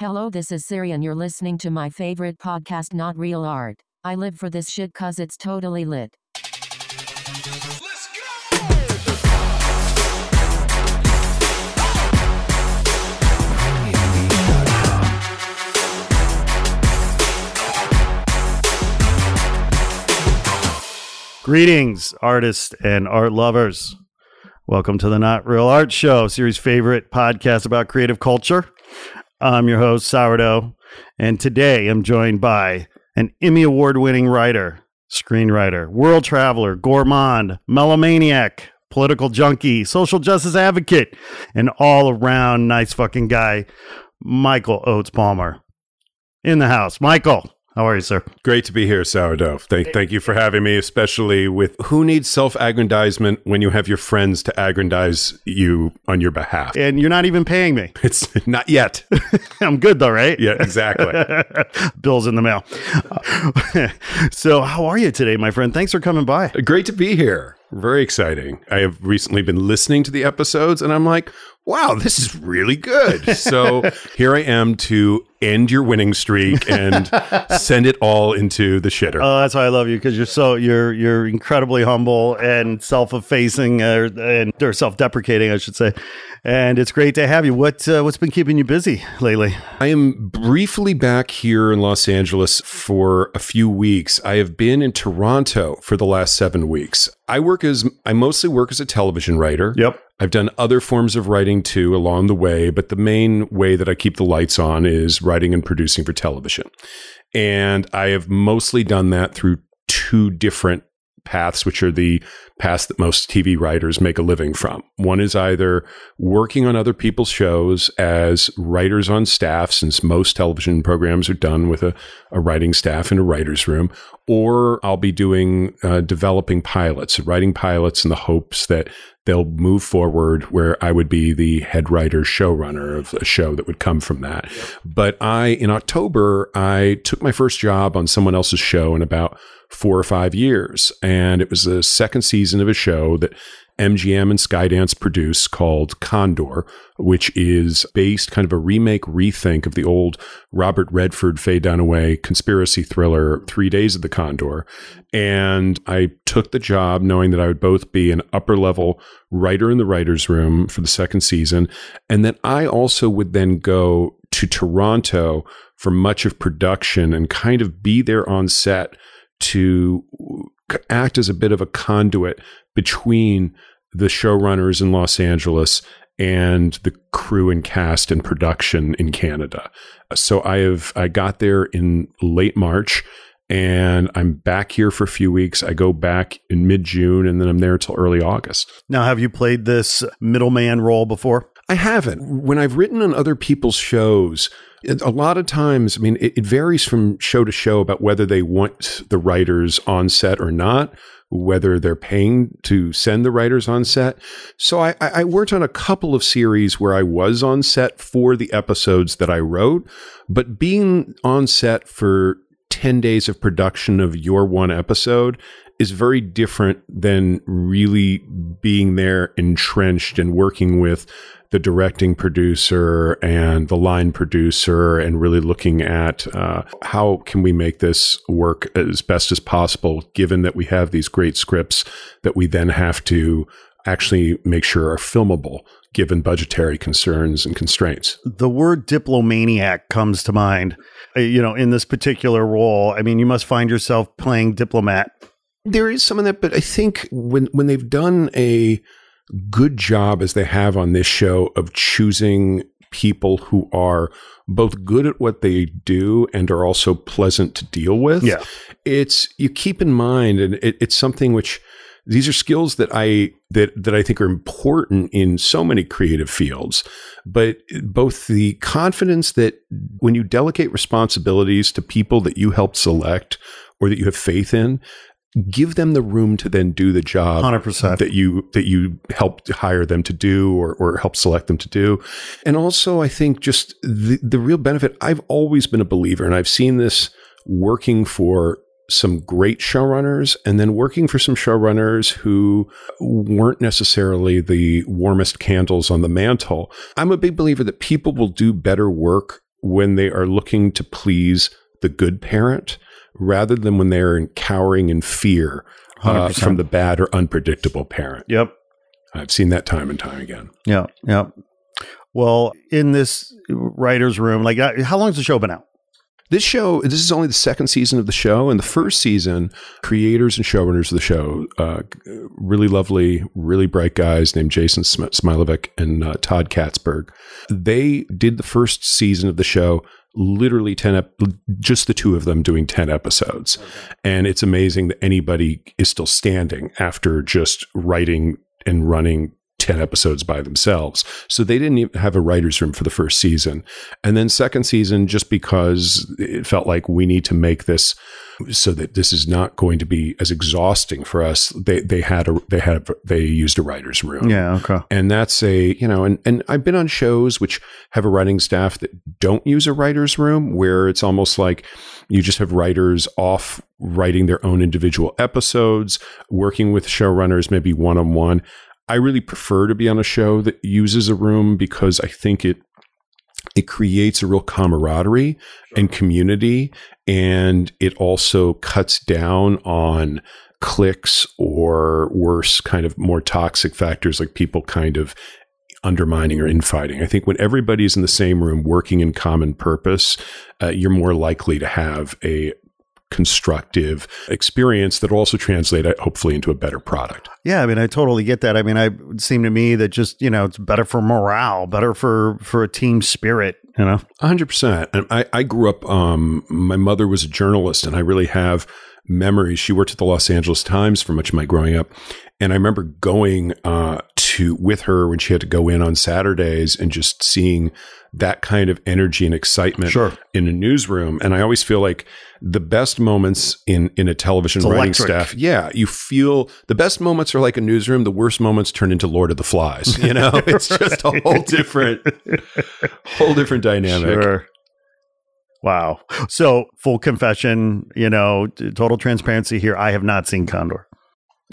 Hello, this is Siri, and you're listening to my favorite podcast, Not Real Art. I live for this shit cause it's totally lit. Greetings, artists and art lovers. Welcome to the Not Real Art Show, Siri's favorite podcast about creative culture. I'm your host, Sourdough, and today I'm joined by an Emmy Award winning writer, screenwriter, world traveler, gourmand, melomaniac, political junkie, social justice advocate, and all around nice fucking guy, Michael Oates Palmer. In the house. Michael, how are you, sir? Great to be here, Sourdough. Thank, thank you for having me, especially with who needs self aggrandizement when you have your friends to aggrandize you on your behalf? And you're not even paying me. It's not yet. I'm good though, right? Yeah, exactly. Bill's in the mail. so, how are you today, my friend? Thanks for coming by. Great to be here. Very exciting. I have recently been listening to the episodes and I'm like, wow, this is really good. So here I am to end your winning streak and send it all into the shitter. Oh, that's why I love you because you're so you're you're incredibly humble and self-effacing uh, and or self-deprecating, I should say. And it's great to have you. What uh, what's been keeping you busy lately? I am briefly back here in Los Angeles for a few weeks. I have been in Toronto for the last 7 weeks. I work as I mostly work as a television writer. Yep. I've done other forms of writing too along the way, but the main way that I keep the lights on is writing and producing for television. And I have mostly done that through two different paths, which are the paths that most TV writers make a living from. One is either working on other people's shows as writers on staff, since most television programs are done with a, a writing staff in a writer's room, or I'll be doing uh, developing pilots, writing pilots in the hopes that they'll move forward where I would be the head writer showrunner of a show that would come from that. Yep. But I, in October, I took my first job on someone else's show in about four or five years. And it was the second season of a show that MGM and Skydance produce called Condor, which is based kind of a remake, rethink of the old Robert Redford, Faye Dunaway conspiracy thriller, Three Days of the Condor. And I took the job knowing that I would both be an upper level writer in the writer's room for the second season, and that I also would then go to Toronto for much of production and kind of be there on set to act as a bit of a conduit between the showrunners in Los Angeles and the crew and cast and production in Canada. So I have I got there in late March and I'm back here for a few weeks. I go back in mid June and then I'm there till early August. Now, have you played this middleman role before? I haven't. When I've written on other people's shows, a lot of times, I mean, it, it varies from show to show about whether they want the writers on set or not whether they're paying to send the writers on set. So I, I, worked on a couple of series where I was on set for the episodes that I wrote, but being on set for 10 days of production of your one episode is very different than really being there entrenched and working with the directing producer and the line producer and really looking at uh, how can we make this work as best as possible given that we have these great scripts that we then have to actually make sure are filmable given budgetary concerns and constraints. The word diplomaniac comes to mind. Uh, you know, in this particular role, I mean, you must find yourself playing diplomat. There is some of that, but I think when when they've done a good job as they have on this show of choosing people who are both good at what they do and are also pleasant to deal with. Yeah. It's you keep in mind and it, it's something which these are skills that I that that I think are important in so many creative fields. But both the confidence that when you delegate responsibilities to people that you help select or that you have faith in, give them the room to then do the job 100%. that you that you helped hire them to do or, or help select them to do and also i think just the, the real benefit i've always been a believer and i've seen this working for some great showrunners and then working for some showrunners who weren't necessarily the warmest candles on the mantle. I'm a big believer that people will do better work when they are looking to please the good parent rather than when they're cowering in fear uh, from the bad or unpredictable parent. Yep. I've seen that time and time again. Yeah. Yeah. Well, in this writer's room, like, how long has the show been out? This show, this is only the second season of the show. And the first season, creators and showrunners of the show, uh, really lovely, really bright guys named Jason Sm- Smilovic and uh, Todd Katzberg, they did the first season of the show literally 10 ep- just the two of them doing 10 episodes. And it's amazing that anybody is still standing after just writing and running 10 episodes by themselves so they didn't even have a writer's room for the first season and then second season just because it felt like we need to make this so that this is not going to be as exhausting for us they they had a they had a, they used a writer's room Yeah. Okay. and that's a you know and and I've been on shows which have a writing staff that don't use a writer's room where it's almost like you just have writers off writing their own individual episodes working with showrunners maybe one on one I really prefer to be on a show that uses a room because I think it it creates a real camaraderie and community and it also cuts down on cliques or worse kind of more toxic factors like people kind of undermining or infighting. I think when everybody's in the same room working in common purpose, uh, you're more likely to have a constructive experience that will also translate uh, hopefully into a better product. Yeah, I mean, I totally get that. I mean, I it would seem to me that just you know it's better for morale, better for for a team spirit. You know, hundred percent. And I, I grew up. Um, my mother was a journalist, and I really have memories. She worked at the Los Angeles Times for much of my growing up, and I remember going uh, to with her when she had to go in on Saturdays and just seeing that kind of energy and excitement Sure. in a newsroom. And I always feel like the best moments in in a television It's writing electric. staff, yeah, you feel the best moments are like a newsroom. The worst moments turn into Lord of the Flies. You know, it's just a whole different, whole different dynamic. Sure. Wow. So, full confession, you know, total transparency here. I have not seen Condor.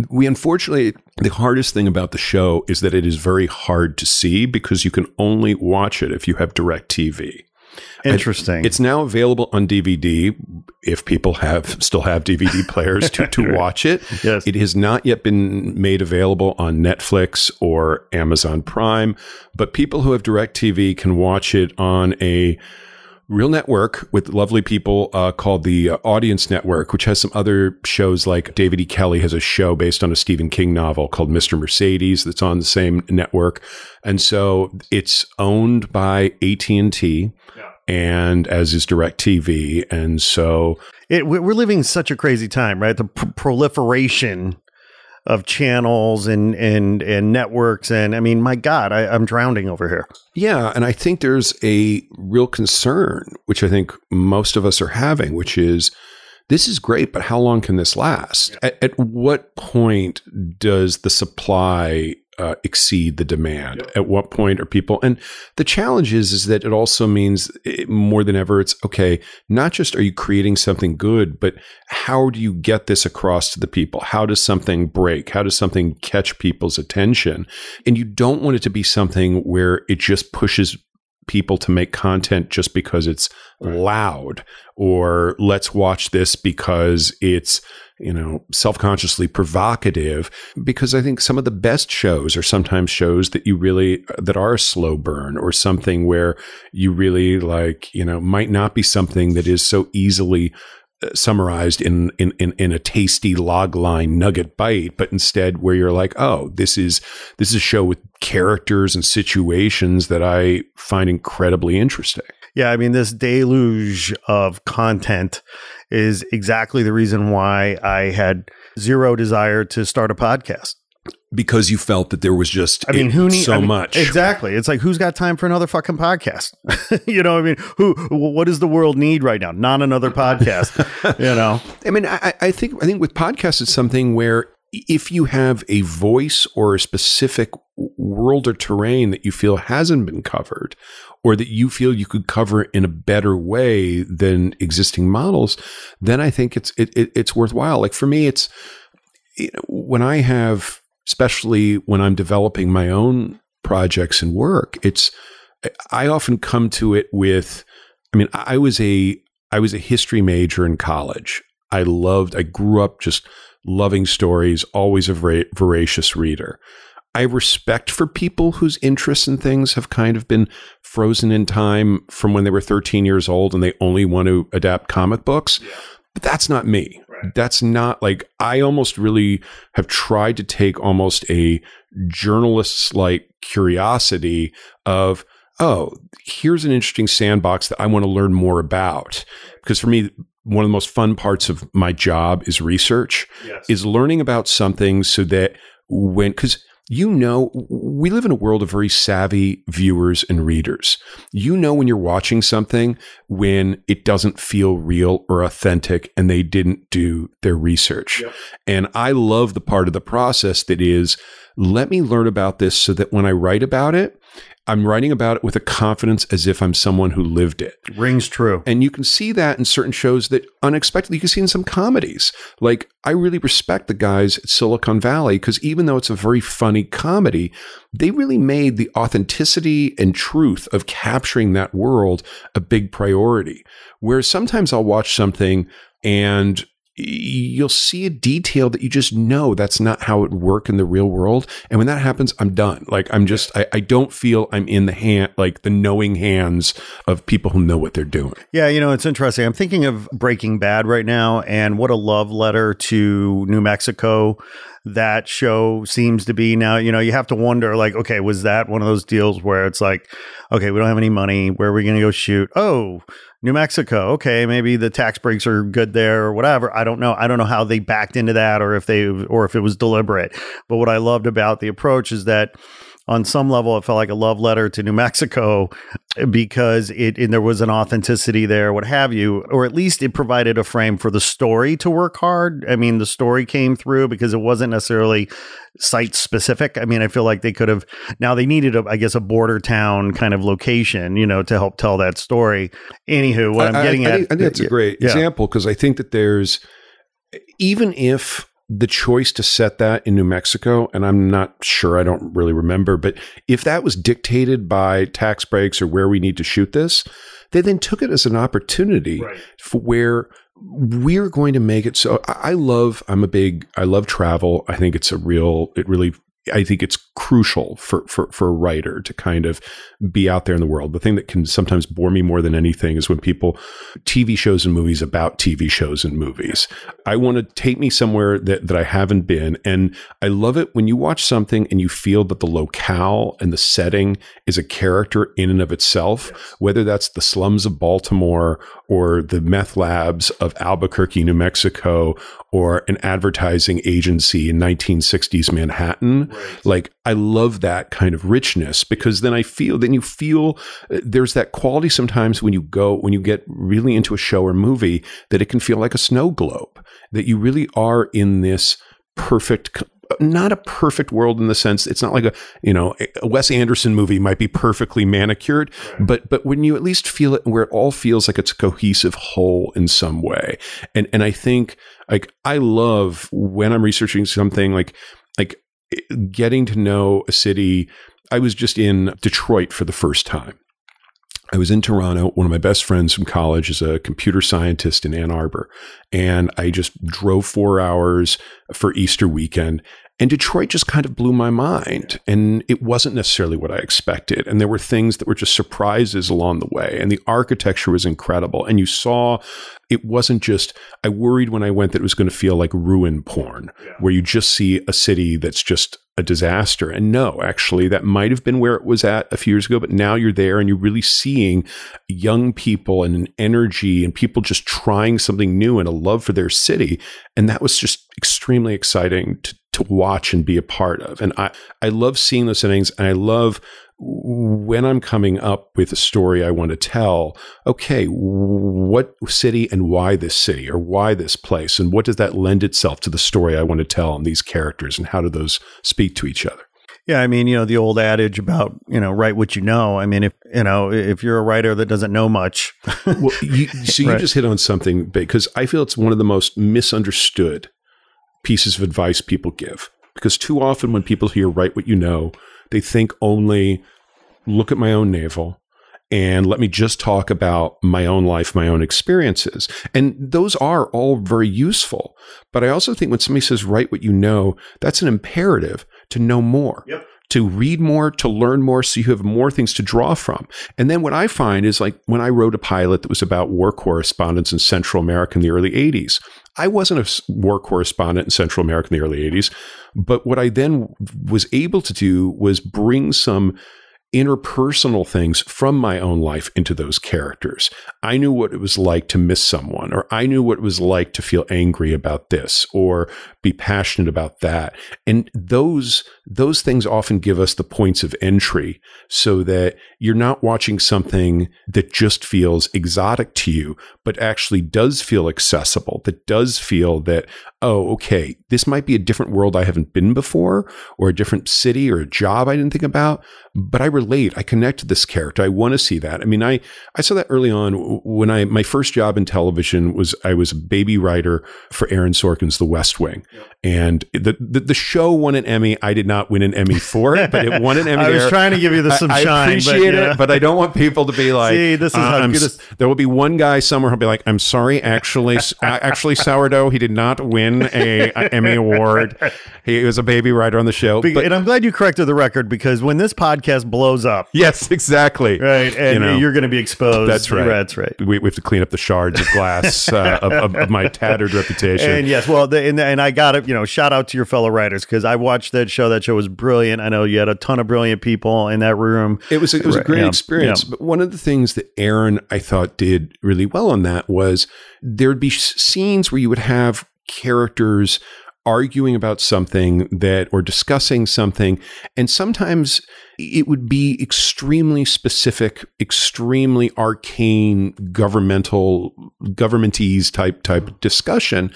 We unfortunately the hardest thing about the show is that it is very hard to see because you can only watch it if you have direct tv Interesting. it's now available on dvd if people have still have dvd players to, to watch it yes. it has not yet been made available on netflix or amazon prime but people who have direct tv can watch it on a real network with lovely people uh, called the uh, Audience Network, which has some other shows like David E. Kelley has a show based on a Stephen King novel called Mr. Mercedes that's on the same network, and so it's owned by AT and T. And as is DirecTV, and so it, we- we're living such a crazy time, right? The pr- proliferation of channels and and and networks, and I mean, my God, I, I'm drowning over here. Yeah, and I think there's a real concern, which I think most of us are having, which is this is great, but how long can this last? At, at what point does the supply uh, exceed the demand? At what point are people? And the challenge is, is that it also means eh, more than ever, it's okay. Not just are you creating something good, but how do you get this across to the people? How does something break? How does something catch people's attention? And you don't want it to be something where it just pushes people to make content just because it's loud or let's watch this because it's you know self-consciously provocative because i think some of the best shows are sometimes shows that you really that are a slow burn or something where you really like you know might not be something that is so easily uh, summarized in, in in in a tasty log line nugget bite but instead where you're like oh this is this is a show with characters and situations that i find incredibly interesting. Yeah, I mean, this deluge of content is exactly the reason why I had zero desire to start a podcast. because you felt that there was just I mean, who needs so I mean, much Exactly. It's like who's got time for another fucking podcast? you know, what I mean, who? What does the world need right now? Not another podcast. you know. I mean, I, I think I think with podcasts, it's something where if you have a voice or a specific world or terrain that you feel hasn't been covered, or that you feel you could cover in a better way than existing models, then I think it's it, it, it's worthwhile. Like for me, it's you know, when I have, especially when I'm developing my own projects and work, it's I often come to it with I mean, I was a I was a history major in college. I loved. I grew up just loving stories. Always a voracious reader. I respect for people whose interests in things have kind of been frozen in time from when they were 13 years old and they only want to adapt comic books. But that's not me. That's not like I almost really have tried to take almost a journalist's like curiosity of, oh, here's an interesting sandbox that I want to learn more about. Because for me, one of the most fun parts of my job is research, Yes. is learning about something so that when, because you know, we live in a world of very savvy viewers and readers. You know, when you're watching something, when it doesn't feel real or authentic and they didn't do their research. Yep. And I love the part of the process that is, let me learn about this so that when I write about it, I'm writing about it with a confidence as if I'm someone who lived it. Rings true. And you can see that in certain shows that unexpectedly you can see in some comedies. Like I really respect the guys at Silicon Valley because even though it's a very funny comedy, they really made the authenticity and truth of capturing that world a big priority. Whereas sometimes I'll watch something and you'll see a detail that you just know that's not how it work in the real world. And when that happens, I'm done. Like I'm just, I, I don't feel I'm in the hand, like the knowing hands of people who know what they're doing. Yeah, you know, it's interesting. I'm thinking of Breaking Bad right now and what a love letter to New Mexico that show seems to be now. You know, you have to wonder, like, okay, was that one of those deals where it's like, okay, we don't have any money. Where are we going to go shoot? Oh, New Mexico. Okay, maybe the tax breaks are good there or whatever. I don't know. I don't know how they backed into that or if they or if it was deliberate. But what I loved about the approach is that on some level it felt like a love letter to New Mexico because it and there was an authenticity there, what have you, or at least it provided a frame for the story to work hard. I mean, the story came through because it wasn't necessarily site specific. I mean, I feel like they could have now they needed a I guess a border town kind of location, you know, to help tell that story. Anywho, what I, am getting I, at, think, I think that's a great yeah. example because I think that there's even if the choice to set that in New Mexico, and I'm not sure, I don't really remember, but if that was dictated by tax breaks or where we need to shoot this, they then took it as an opportunity Right. for where we're going to make it so I I love I'm a big I love travel. I think it's a real it really I think it's crucial for, for, for a writer to kind of be out there in the world. The thing that can sometimes bore me more than anything is when people TV shows and movies about TV shows and movies. I want to take me somewhere that, that I haven't been. And I love it when you watch something and you feel that the locale and the setting is a character in and of itself, whether that's the slums of Baltimore or the meth labs of Albuquerque, New Mexico, or an advertising agency in 1960s Manhattan. Like, I love that kind of richness because then I feel, then you feel uh, there's that quality sometimes when you go, when you get really into a show or movie, that it can feel like a snow globe, that you really are in this perfect not a perfect world in the sense it's not like a you know a Wes Anderson movie might be perfectly manicured but but when you at least feel it where it all feels like it's a cohesive whole in some way. And and I think like I love when I'm researching something like like getting to know a city. I was just in Detroit for the first time I was in Toronto. One of my best friends from college is a computer scientist in Ann Arbor. And I just drove four hours for Easter weekend. And Detroit just kind of blew my mind. And it wasn't necessarily what I expected. And there were things that were just surprises along the way. And the architecture was incredible. And you saw it wasn't just, I worried when I went that it was going to feel like ruin porn, where you just see a city that's just a disaster. And no, actually, that might have been where it was at a few years ago, but now you're there and you're really seeing young people and an energy and people just trying something new and a love for their city. And that was just extremely exciting to, to watch and be a part of. And I, I love seeing those things and I love when I'm coming up with a story I want to tell, okay, what city and why this city or why this place? And what does that lend itself to the story I want to tell and these characters? And how do those speak to each other? Yeah, I mean, you know, the old adage about, you know, write what you know. I mean, if, you know, if you're a writer that doesn't know much. well, you, so you Right. just hit on something because I feel it's one of the most misunderstood pieces of advice people give. Because too often when people hear write what you know, they think only look at my own navel and let me just talk about my own life, my own experiences. And those are all very useful. But I also think when somebody says, write what you know, that's an imperative to know more. Yep. To read more, to learn more, so you have more things to draw from. And then what I find is like when I wrote a pilot that was about war correspondence in Central America in the early 80s, I wasn't a war correspondent in Central America in the early 80s. But what I then was able to do was bring some interpersonal things from my own life into those characters. I knew what it was like to miss someone, or I knew what it was like to feel angry about this, or be passionate about that. And those those things often give us the points of entry so that you're not watching something that just feels exotic to you, but actually does feel accessible, that does feel that, oh, okay, this might be a different world I haven't been before, or a different city or a job I didn't think about, but I relate. I connect to this character. I want to see that. I mean, I, I saw that early on when I, my first job in television was I was a baby writer for Aaron Sorkin's The West Wing. And the, the, the show won an Emmy. I did not win an Emmy for it, but it won an Emmy. I was there. trying to give you the some I, shine. I appreciate but, yeah. it, but I don't want people to be like, See, this is uh, how I'm this- there will be one guy somewhere who'll be like, I'm sorry, actually, actually, sourdough, he did not win a, a Emmy award. He was a baby writer on the show. Be- But and I'm glad you corrected the record because when this podcast blows up, yes, exactly. right, and You know, you're going to be exposed. That's right. That's right. We, we have to clean up the shards of glass uh, of, of, of my tattered reputation. And yes, well, the, and, and I got it. You know, shout out to your fellow writers because I watched that show. That show was brilliant. I know you had a ton of brilliant people in that room. It was it was a great yeah, experience. yeah. But one of the things that Aaron I thought did really well on that was there'd be scenes where you would have characters arguing about something that or discussing something and sometimes it would be extremely specific extremely arcane governmental governmentese type type discussion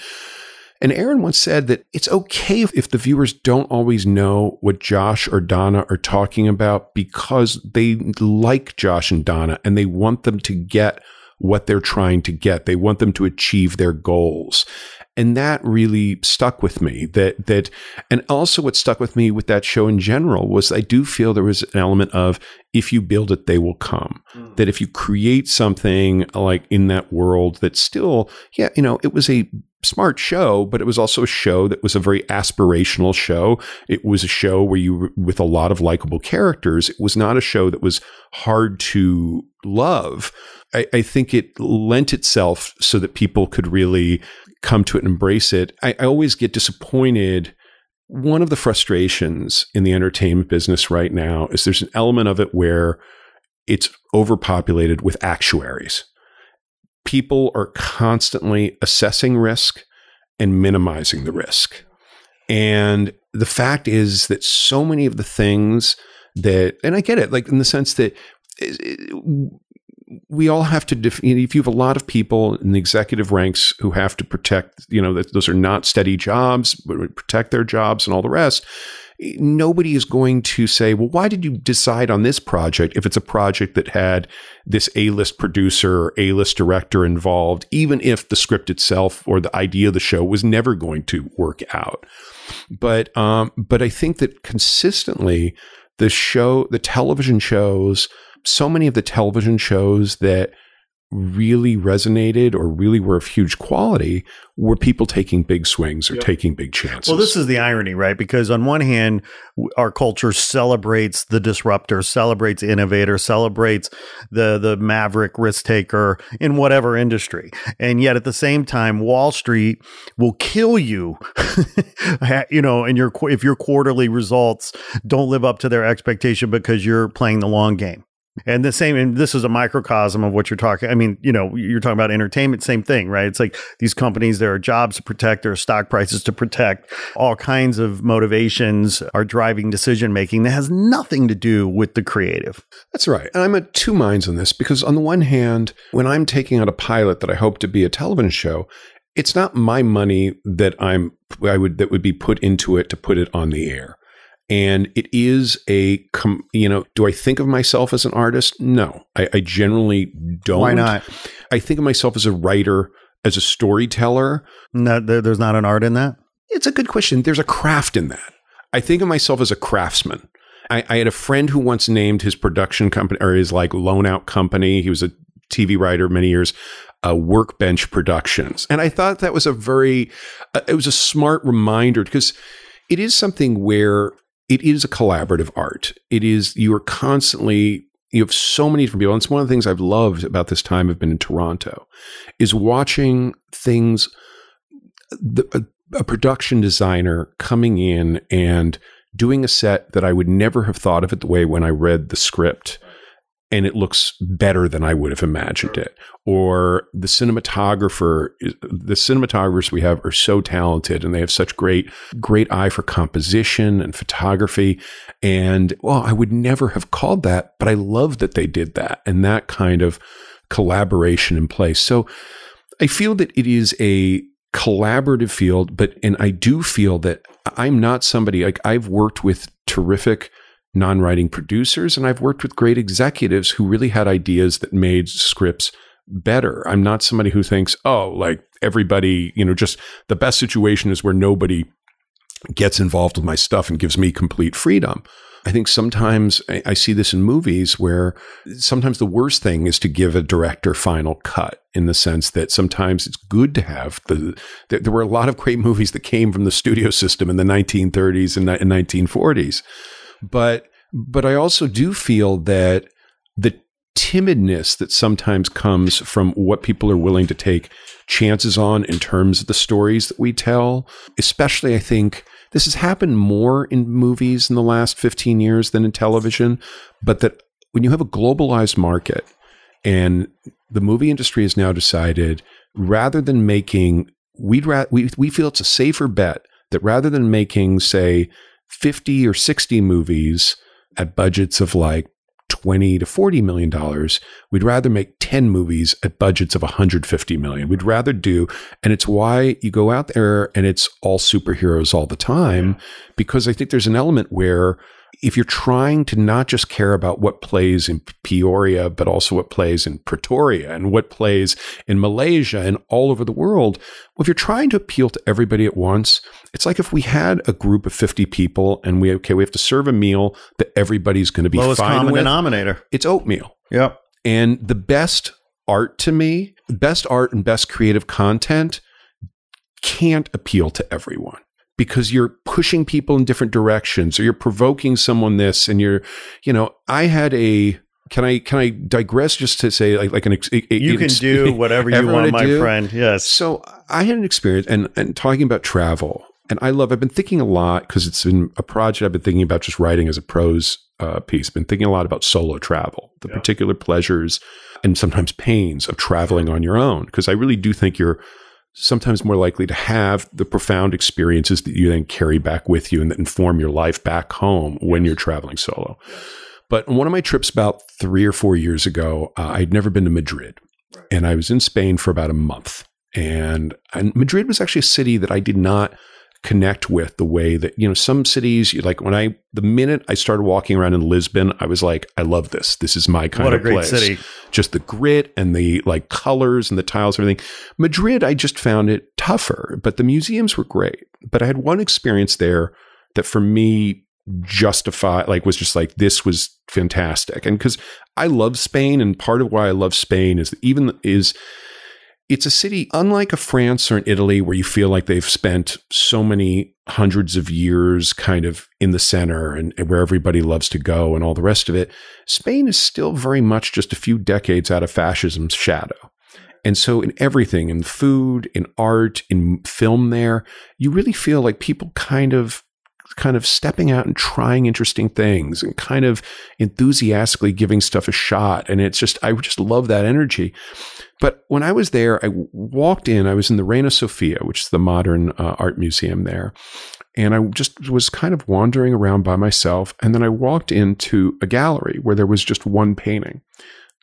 and Aaron once said that it's okay if the viewers don't always know what Josh or Donna are talking about because they like Josh and Donna and they want them to get what they're trying to get. They want them to achieve their goals. And that really stuck with me. That that and also what stuck with me with that show in general was I do feel there was an element of if you build it, they will come. Hmm. That if you create something like in that world that still, yeah, you know, it was a smart show, but it was also a show that was a very aspirational show. It was a show where you, with a lot of likable characters, it was not a show that was hard to love. I, I think it lent itself so that people could really come to it and embrace it. I, I always get disappointed. One of the frustrations in the entertainment business right now is there's an element of it where it's overpopulated with actuaries people are constantly assessing risk and minimizing the risk. And the fact is that so many of the things that, and I get it, like in the sense that eh, we all have to, def- if you have a lot of people in the executive ranks who have to protect, you know, that those are not steady jobs, but protect their jobs and all the rest, nobody is going to say, well, why did you decide on this project if it's a project that had this A list producer or A list director involved, even if the script itself or the idea of the show was never going to work out? But, um, but I think that consistently the show, the television shows, so many of the television shows that really resonated or really were of huge quality were people taking big swings or Yep. taking big chances. Well, this is the irony, right? Because on one hand, our culture celebrates the disruptor, celebrates innovator, celebrates the the maverick risk taker in whatever industry, and yet at the same time, Wall Street will kill you. You know, and your if your quarterly results don't live up to their expectation because you're playing the long game. And the same, and this is a microcosm of what you're talking. I mean, you know, you're talking about entertainment, same thing, right? It's like these companies, there are jobs to protect, there are stock prices to protect, all kinds of motivations are driving decision making that has nothing to do with the creative. That's right. And I'm at two minds on this because, on the one hand, when I'm taking out a pilot that I hope to be a television show, it's not my money that I'm I would that would be put into it to put it on the air. And it is a, com, you know, do I think of myself as an artist? No, I, I generally don't. Why not? I think of myself as a writer, as a storyteller. No, there's not an art in that. It's a good question. There's a craft in that. I think of myself as a craftsman. I, I had a friend who once named his production company or his like loan out company. He was a TV writer many years. Uh, workbench productions and i thought that was a very uh, it was a smart reminder because it is something where it is a collaborative art. It is you are constantly you have so many different people. And it's one of the things i've loved about this time i've been in toronto is watching things the, a, a production designer coming in and doing a set that I would never have thought of it the way when I read the script and it looks better than I would have imagined it. Or the cinematographer, the cinematographers we have are so talented and they have such great, great eye for composition and photography. And well, I would never have called that, but I love that they did that and that kind of collaboration in place. So I feel that it is a collaborative field, but, and I do feel that I'm not somebody like I've worked with terrific non-writing producers and I've worked with great executives who really had ideas that made scripts better. I'm not somebody who thinks, "Oh, like everybody, you know, just the best situation is where nobody gets involved with my stuff and gives me complete freedom." I think sometimes I, see this in movies where sometimes the worst thing is to give a director final cut in the sense that sometimes it's good to have the, there, were a lot of great movies that came from the studio system in the 1930s and, and 1940s. But, but I also do feel that the timidness that sometimes comes from what people are willing to take chances on in terms of the stories that we tell, especially I think this has happened more in movies in the last 15 years than in television, but that when you have a globalized market and the movie industry has now decided rather than making we'd ra- we we feel it's a safer bet that rather than making say 50 or 60 movies at budgets of like 20 to 40 million dollars we'd rather make 10 movies at budgets of 150 million. We'd rather do and it's why you go out there and it's all superheroes all the time because i think there's an element where if you're trying to not just care about what plays in Peoria, but also what plays in Pretoria and what plays in Malaysia and all over the world, well, if you're trying to appeal to everybody at once, it's like if we had a group of 50 people and we, okay, we have to serve a meal that everybody's going to be Lowest fine common with. denominator. It's oatmeal. Yep. And the best art to me, best art and best creative content can't appeal to everyone because you're pushing people in different directions or you're provoking someone this and you're you know i had a can i can i digress just to say like like an ex, You can do whatever you want, my do? friend. Yes. so i had an experience and and talking about travel and i love i've been thinking a lot because it's been a project i've been thinking about just writing as a prose uh, piece been thinking a lot about solo travel the Yeah. particular pleasures and sometimes pains of traveling on your own because i really do think you're sometimes more likely to have the profound experiences that you then carry back with you and that inform your life back home when you're traveling solo. But on one of my trips about three or four years ago, uh, I'd never been to Madrid. And I was in Spain for about a month. And, and Madrid was actually a city that I did not connect with the way that, you know, some cities, like when I, the minute I started walking around in Lisbon, I was like, I love this. This is my kind what a of great place city. just the grit and the like colors and the tiles and everything. Madrid, I just found it tougher, but the museums were great. But I had one experience there that for me justified like was just like this was fantastic. And because I love Spain, and part of why I love Spain is even is it's a city unlike a France or an Italy where you feel like they've spent so many hundreds of years kind of in the center and, and where everybody loves to go and all the rest of it. Spain is still very much just a few decades out of fascism's shadow. And so in everything, in food, in art, in film there, you really feel like people kind of kind of stepping out and trying interesting things and kind of enthusiastically giving stuff a shot. And it's just, I just love that energy. But when I was there, I walked in, I was in the Reina Sofia, which is the modern uh, art museum there. And I just was kind of wandering around by myself. And then I walked into a gallery where there was just one painting.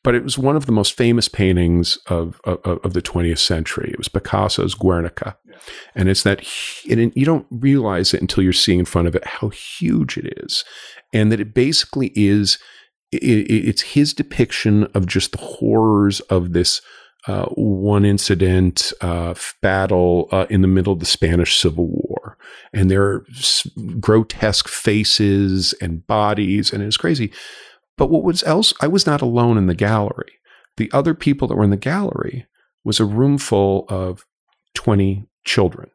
But it was one of the most famous paintings of, of, of the 20th century. It was Picasso's Guernica. And it's that, and you don't realize it until you're seeing in front of it how huge it is. And that it basically is, it's his depiction of just the horrors of this uh, one incident uh, battle uh, in the middle of the Spanish Civil War. and there are grotesque faces and bodies, and it's crazy. But what was else? I was not alone in the gallery. The other people that were in the gallery was a room full of 20 children,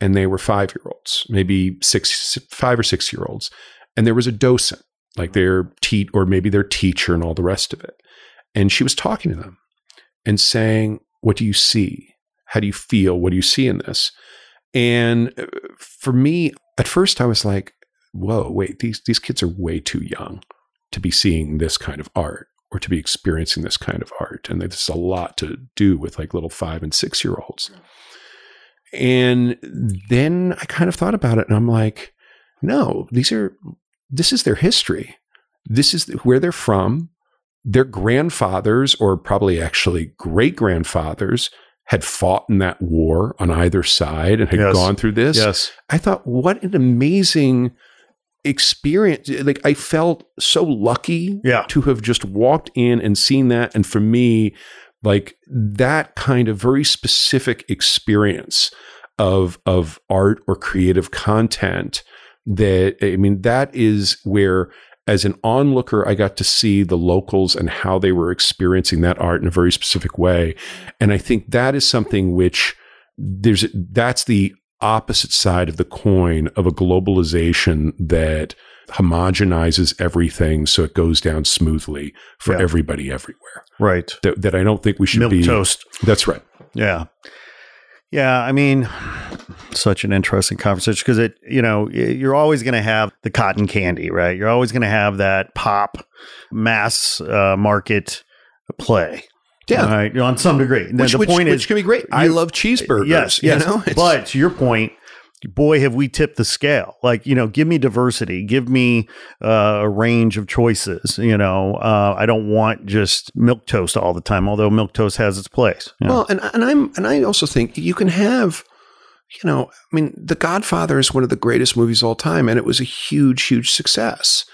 and they were five year olds, maybe six, five or six year olds. And there was a docent, like their te- or maybe their teacher and all the rest of it. And she was talking to them and saying, What do you see? How do you feel? What do you see in this? And uh, for me, at first I was like, whoa, wait, these, these kids are way too young to be seeing this kind of art or to be experiencing this kind of art. And there's a lot to do with like little five and six year olds. And then I kind of thought about it and I'm like, no, these are, this is their history. This is where they're from. Their grandfathers, or probably actually great grandfathers, had fought in that war on either side and had Yes. gone through this. Yes. I thought, what an amazing experience. Like, I felt so lucky Yeah. to have just walked in and seen that. And for me, like that kind of very specific experience of, of art or creative content that, I mean, that is where, as an onlooker, I got to see the locals and how they were experiencing that art in a very specific way. And I think that is something which there's, that's the opposite side of the coin of a globalization that homogenizes everything so it goes down smoothly for Yeah. everybody everywhere. Right. That, that I don't think we should Milk be. toast. That's right. Yeah. Yeah, I mean, such an interesting conversation because it, you know, you're always going to have the cotton candy, right? You're always going to have that pop mass uh, market play, Yeah, right? On some degree. The- Which, the which, point which is, can be great. I love cheeseburgers. yes, you yes. know? But to your point, boy, have we tipped the scale. Like, you know, give me diversity, give me uh, a range of choices. You know, uh, I don't want just milk toast all the time, although milk toast has its place. Well, and and I'm and I also think you can have, you know, I mean, The Godfather is one of the greatest movies of all time, and it was a huge, huge success.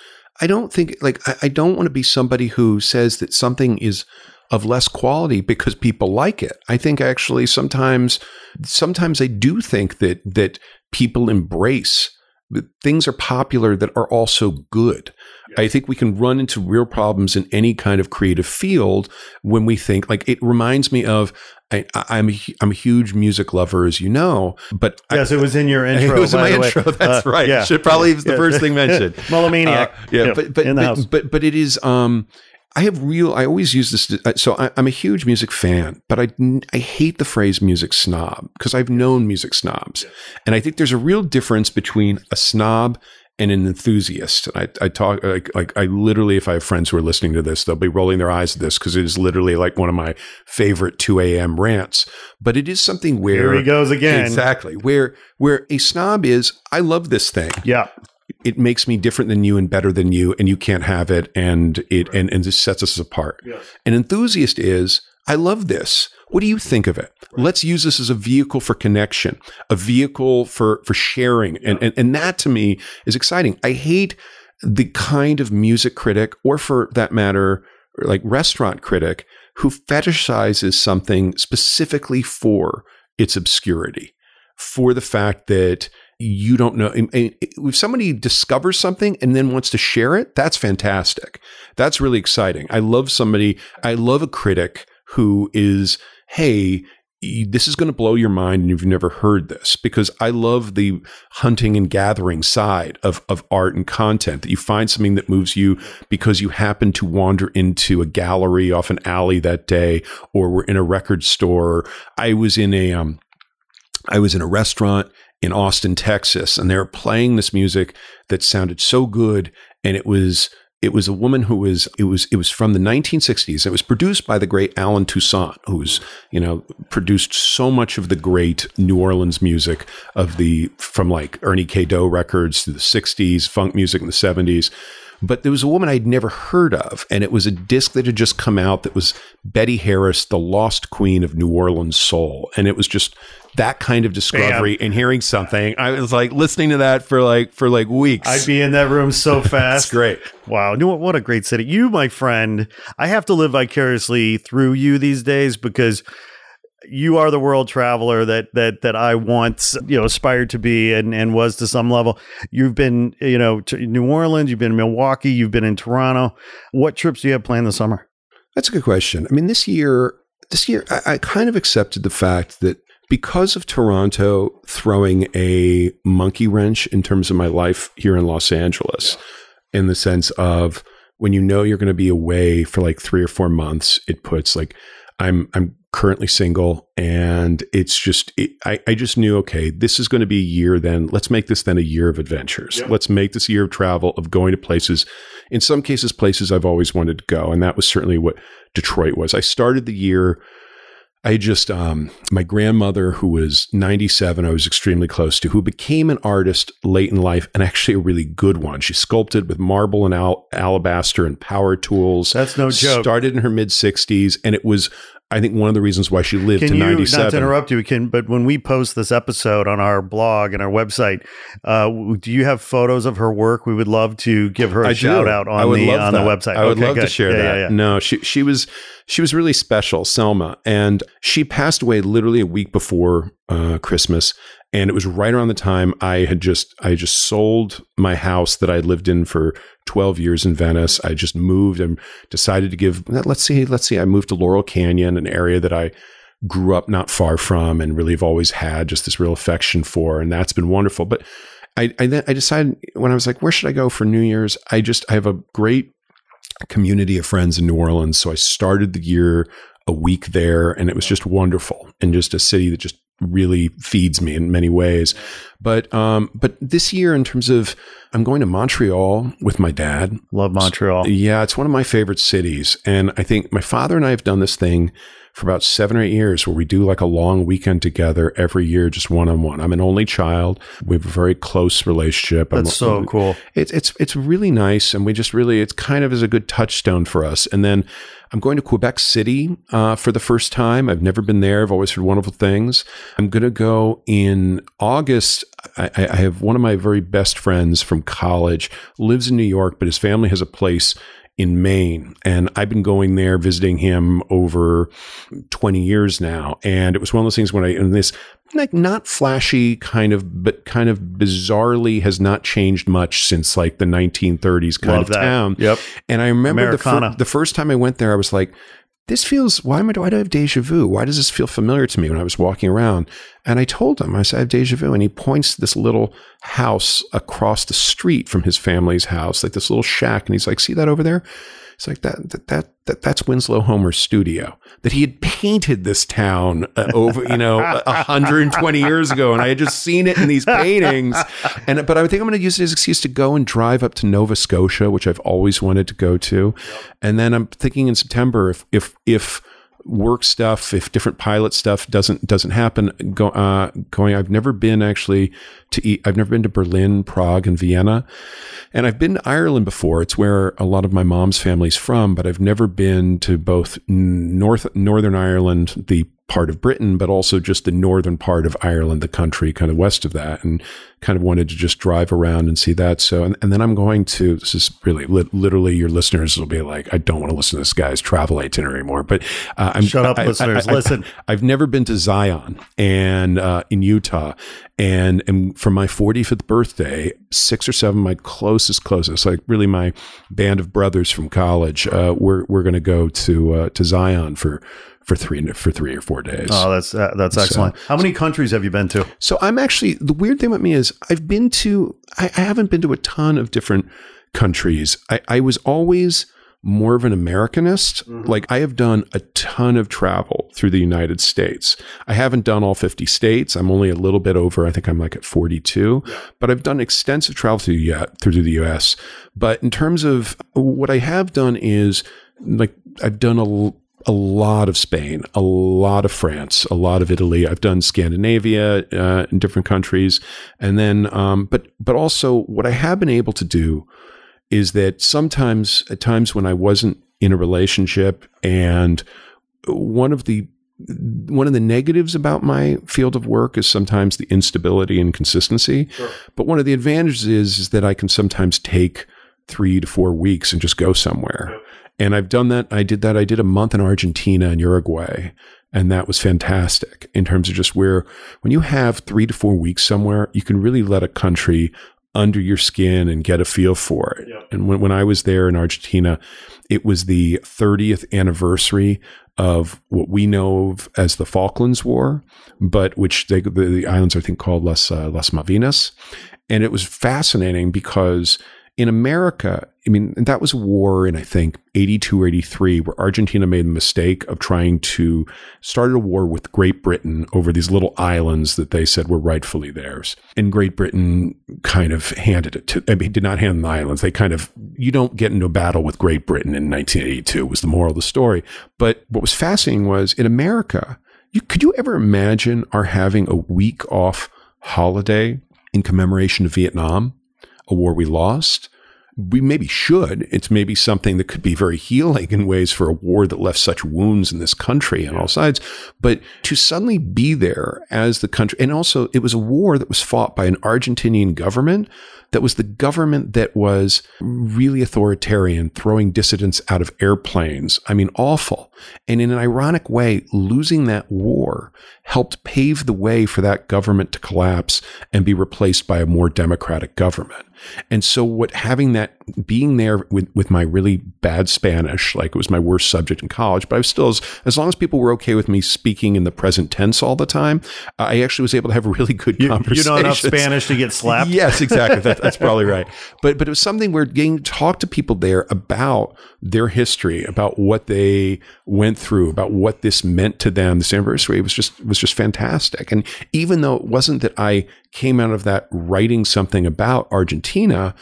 I don't think like I, I don't want to be somebody who says that something is of less quality because people like it. I think actually sometimes sometimes I do think that that people embrace that things are popular that are also good. I think we can run into real problems in any kind of creative field when we think like it reminds me of I, I- I'm a, I'm a huge music lover, as you know, but I- Yes, it was in your intro. it was in my the way. intro. That's Uh, right. Yeah. Should probably was the Yeah. first thing mentioned. Melomaniac. Uh, yeah, Yeah, but but but, but but it is. Um, I have real. I always use this. Uh, so I, I'm a huge music fan, but I I hate the phrase music snob because I've known music snobs, and I think there's a real difference between a snob and an enthusiast. And I, I talk like like I literally, if I have friends who are listening to this, they'll be rolling their eyes at this because it is literally like one of my favorite 2 a.m. rants. But it is something where Here he goes again. Exactly. Where where a snob is, I love this thing. Yeah. It makes me different than you and better than you, and you can't have it, and it and, and this sets us apart. An enthusiast is, I love this. What do you think of it? Let's use this as a vehicle for connection, a vehicle for for sharing. And, and and that to me is exciting. I hate the kind of music critic, or for that matter, like restaurant critic, who fetishizes something specifically for its obscurity, for the fact that you don't know. If somebody discovers something and then wants to share it, that's fantastic. That's really exciting. I love somebody, I love a critic who is, hey, this is going to blow your mind and you've never heard this because I love the hunting and gathering side of, of art and content that you find something that moves you because you happen to wander into a gallery off an alley that day or were in a record store. I was in a, um, I was in a restaurant in Austin, Texas, and they were playing this music that sounded so good. And it was, it was a woman who was, it was, it was from the 1960s. It was produced by the great Allen Toussaint, who's, you know, produced so much of the great New Orleans music of the, from like Ernie K. Doe records to the 60s, funk music in the 70s. But there was a woman I'd never heard of, and it was a disc that had just come out that was Betty Harris, the lost queen of New Orleans soul. And it was just that kind of discovery and hearing something. I was like listening to that for like for like weeks. I'd be in that room so fast. That's great. Wow. You know what? What a great city. You, my friend, I have to live vicariously through you these days because you are the world traveler that that that I once you know aspired to be and and was to some level. You've been you know to New Orleans, you've been in Milwaukee, you've been in Toronto. What trips do you have planned this summer? That's a good question. I mean, this year, this year, I, I kind of accepted the fact that because of Toronto throwing a monkey wrench in terms of my life here in Los Angeles, in the sense of when you know you're going to be away for like three or four months, it puts like I'm I'm currently single and it's just it, I, I just knew okay this is going to be a year then let's make this then a year of adventures. Let's make this a year of travel of going to places. In some cases places i've always wanted to go and that was certainly what detroit was. I started the year i just um my grandmother who was 97 i was extremely close to who became an artist late in life and actually a really good one she sculpted with marble and al- alabaster and power tools That's no joke. started in her mid 60s and it was i think one of the reasons why she lived Can to you 97 not to interrupt you? Can but when we post this episode on our blog and our website, uh, do you have photos of her work? We would love to give her a I shout do. out on the on that. the website. I would Okay, love to share Yeah, that. yeah, yeah. No, she she was she was really special, Selma, and she passed away literally a week before uh, Christmas, and it was right around the time I had just I just sold my house that I lived in for twelve years in Venice. I just moved and decided to give. Let's see, let's see. I moved to Laurel Canyon, an area that I grew up not far from and really have always had just this real affection for, and that's been wonderful. But I, I then I decided when I was like, where should I go for New Year's? I just I have a great community of friends in New Orleans, so I started the year a week there, and it was just wonderful, and just a city that just really feeds me in many ways. But um, but this year, in terms of, I'm going to Montreal with my dad. Love Montreal. Yeah, it's one of my favorite cities. And I think my father and I have done this thing for about seven or eight years where we do like a long weekend together every year, just one on one. I'm an only child. We have a very close relationship. I'm- That's so cool. it's it's it's really nice, and we just really it's kind of is a good touchstone for us. And then I'm going to Quebec City uh, for the first time. I've never been there. I've always heard wonderful things. I'm going to go in August. I, I have one of my very best friends from college lives in New York, but his family has a place in Maine. And I've been going there visiting him over 20 years now. And it was one of those things when I, in this, like not flashy kind of, but kind of bizarrely has not changed much since like the 1930s kind Love of that. town. Yep. And I remember the, fir- the first time I went there, I was like, this feels, why am I, why do I have deja vu? Why does this feel familiar to me when I was walking around? And I told him, I said, I have deja vu. And he points to this little house across the street from his family's house, like this little shack. And he's like, see that over there? It's like that, that, that, that that's Winslow Homer's studio that he had painted this town uh, over, you know, 120 years ago. And I had just seen it in these paintings. And, but I think I'm going to use it as an excuse to go and drive up to Nova Scotia, which I've always wanted to go to. And then I'm thinking in September, if, if, if, work stuff if different pilot stuff doesn't doesn't happen go, uh, going i've never been actually to eat i've never been to berlin prague and vienna. And i've been to ireland before. It's where a lot of my mom's family's from but i've never been to both north northern ireland the part of britain but also just the northern part of ireland the country kind of west of that and kind of wanted to just drive around and see that so and, and then i'm going to this is really li- literally your listeners will be like i don't want to listen to this guy's travel itinerary anymore but uh, I'm, Shut up, I- I- listeners. I- I- Listen. I've never been to Zion and uh, in Utah, and and for my 45th birthday, six or seven my closest closest, like really my band of brothers from college, uh, we're we're going to go to uh, to Zion for for three for three or four days. Oh, that's uh, that's excellent. How many countries have you been to? So I'm actually the weird thing about me is I've been to I, I haven't been to a ton of different countries. I, I was always more of an Americanist. Like I have done a ton of travel through the United States. I haven't done all 50 states. I'm only a little bit over. I think I'm like at 42, but I've done extensive travel through the, through the US. But in terms of what I have done is like I've done a a lot of Spain, a lot of France, a lot of Italy. I've done Scandinavia uh, in different countries, and then, um, but but also what I have been able to do is that sometimes, at times when I wasn't in a relationship, and one of the one of the negatives about my field of work is sometimes the instability and consistency. But one of the advantages is, is that I can sometimes take three to four weeks and just go somewhere. And I've done that. I did that. I did a month in Argentina and Uruguay. And that was fantastic in terms of just where, when you have three to four weeks somewhere, you can really let a country under your skin and get a feel for it. Yep. And when, when I was there in Argentina, it was the 30th anniversary of what we know of as the Falklands War, but which they, the, the islands are, I think, called Las, uh, Las Malvinas. And it was fascinating because in America, I mean, that was a war in, I think, 82 or 83, where Argentina made the mistake of trying to start a war with Great Britain over these little islands that they said were rightfully theirs. And Great Britain kind of handed it to, I mean, did not hand them the islands. They kind of, you don't get into a battle with Great Britain in 1982, was the moral of the story. But what was fascinating was in America, you, could you ever imagine our having a week off holiday in commemoration of Vietnam? A war we lost. We maybe should. It's maybe something that could be very healing in ways for a war that left such wounds in this country on all sides. But to suddenly be there as the country, and also it was a war that was fought by an Argentinian government that was the government that was really authoritarian, throwing dissidents out of airplanes. I mean, awful. And in an ironic way, losing that war helped pave the way for that government to collapse and be replaced by a more democratic government. And so what having that being there with, with my really bad Spanish, like it was my worst subject in college, but I was still, as, as long as people were okay with me speaking in the present tense all the time, I actually was able to have really good You, you know enough Spanish to get slapped. Yes, exactly. That, that's probably right. But but it was something where getting to talk to people there about their history, about what they went through, about what this meant to them. This anniversary was just was just fantastic. And even though it wasn't that I came out of that writing something about Argentina,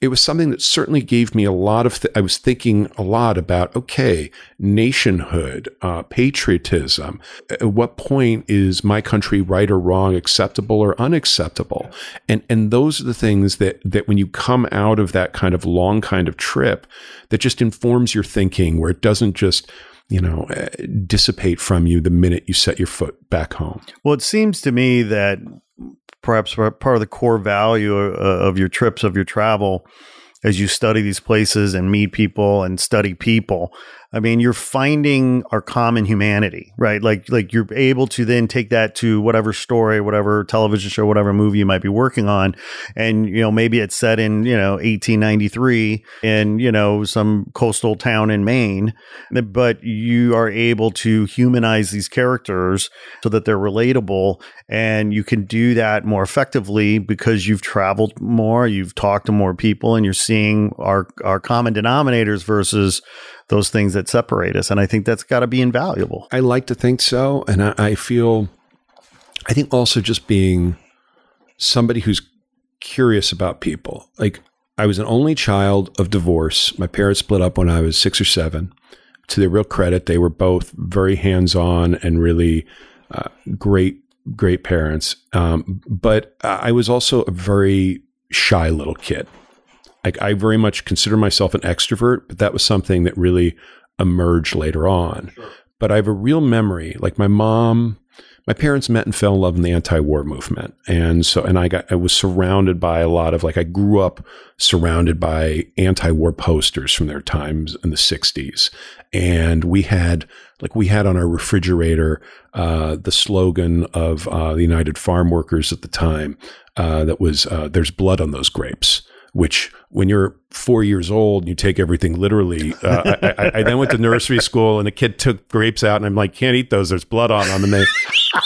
it was something that certainly gave me a lot of. Th- I was thinking a lot about okay, nationhood, uh, patriotism. At what point is my country right or wrong, acceptable or unacceptable? And and those are the things that that when you come out of that kind of long kind of trip, that just informs your thinking, where it doesn't just you know uh, dissipate from you the minute you set your foot back home. Well, it seems to me that perhaps part of the core value uh, of your trips, of your travel, as you study these places and meet people and study people. I mean, you're finding our common humanity, right? Like, like you're able to then take that to whatever story, whatever television show, whatever movie you might be working on, and you know maybe it's set in you know 1893 in you know some coastal town in Maine, but you are able to humanize these characters so that they're relatable, and you can do that more effectively because you've traveled more, you've talked to more people, and you're seeing our our common denominators versus those things that separate us. And I think that's got to be invaluable. I like to think so. And I, I feel, I think also just being somebody who's curious about people. Like, I was an only child of divorce. My parents split up when I was six or seven. To their real credit, they were both very hands on and really uh, great, great parents. Um, but I was also a very shy little kid. Like I very much consider myself an extrovert, but that was something that really emerged later on. Sure. But I have a real memory. Like my mom, my parents met and fell in love in the anti-war movement, and so and I got I was surrounded by a lot of like I grew up surrounded by anti-war posters from their times in the '60s, and we had like we had on our refrigerator uh, the slogan of uh, the United Farm Workers at the time uh, that was uh, "There's blood on those grapes." Which when you're four years old and you take everything literally, uh, I, I, I, then went to nursery school and a kid took grapes out and I'm like, can't eat those. There's blood on them. And they,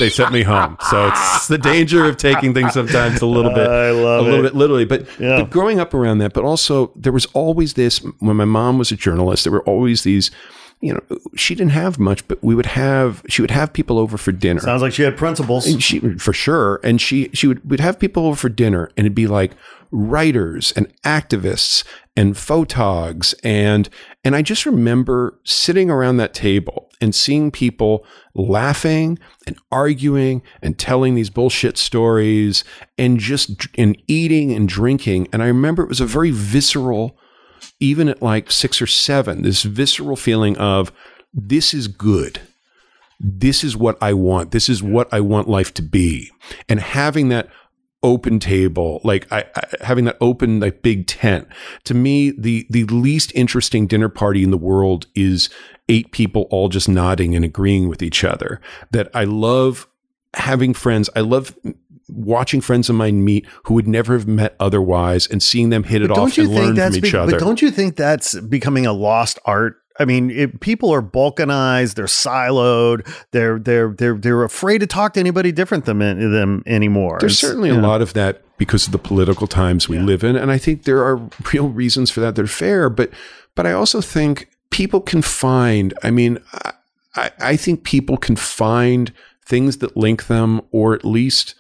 they sent me home. So it's the danger of taking things sometimes a little bit, I love a little it. bit literally, but, Yeah. but growing up around that, but also there was always this, when my mom was a journalist, there were always these, you know, she didn't have much, but we would have, she would have people over for dinner. Sounds like she had principles. And she for sure and she she would would have people over for dinner and it'd be like writers and activists and photogs and and I just remember sitting around that table and seeing people laughing and arguing and telling these bullshit stories and just and eating and drinking and I remember it was a very visceral even at like 6 or 7 this visceral feeling of this is good this is what I want. This is what I want life to be. And having that open table, like I, I, having that open, like big tent. To me, the the least interesting dinner party in the world is eight people all just nodding and agreeing with each other. That I love having friends. I love watching friends of mine meet who would never have met otherwise and seeing them hit it off and learn from each be- other. But don't you think that's becoming a lost art? I mean, it, people are balkanized, they're siloed, they're they're they're they're afraid to talk to anybody different than them anymore. There's It's- certainly a know. lot of that because of the political times we live in, and I think there are real reasons for that. They're fair, but but I also think people can find. I mean, I I think people can find things that link them, or at least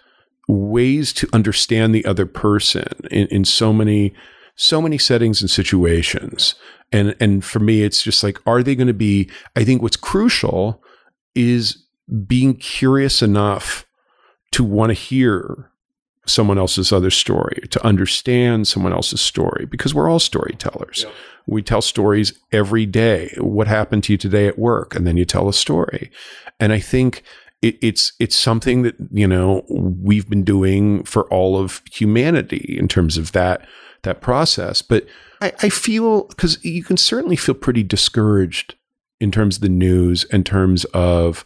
ways to understand the other person in, in so many so many settings and situations. And and for me, it's just like, are they going to be? I think what's crucial is being curious enough to want to hear someone else's other story, to understand someone else's story, because we're all storytellers. We tell stories every day. What happened to you today at work? And then you tell a story. And I think it, it's it's something that you know we've been doing for all of humanity in terms of that that process. But I, I feel because you can certainly feel pretty discouraged in terms of the news, in terms of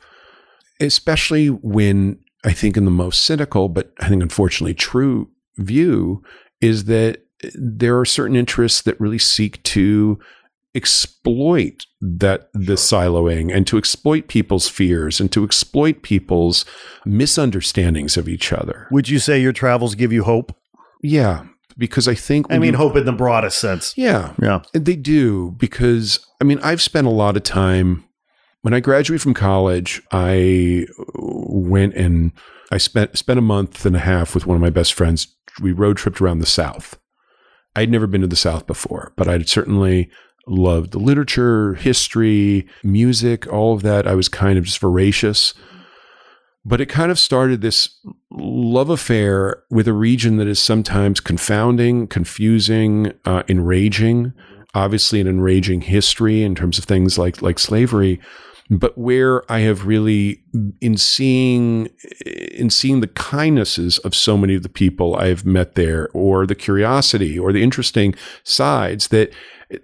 especially when I think in the most cynical, but I think unfortunately true view is that there are certain interests that really seek to exploit that the siloing and to exploit people's fears and to exploit people's misunderstandings of each other. Would you say your travels give you hope? Yeah, because I think I mean, you- hope in the broadest sense. Yeah, Yeah. they do because I mean I've spent a lot of time when I graduated from college. I went and I spent spent a month and a half with one of my best friends. We road tripped around the South. I'd never been to the South before, but I'd certainly loved the literature, history, music, all of that. I was kind of just voracious. But it kind of started this love affair with a region that is sometimes confounding, confusing, uh, enraging. Obviously, an enraging history in terms of things like like slavery, but where I have really in seeing in seeing the kindnesses of so many of the people I have met there, or the curiosity, or the interesting sides that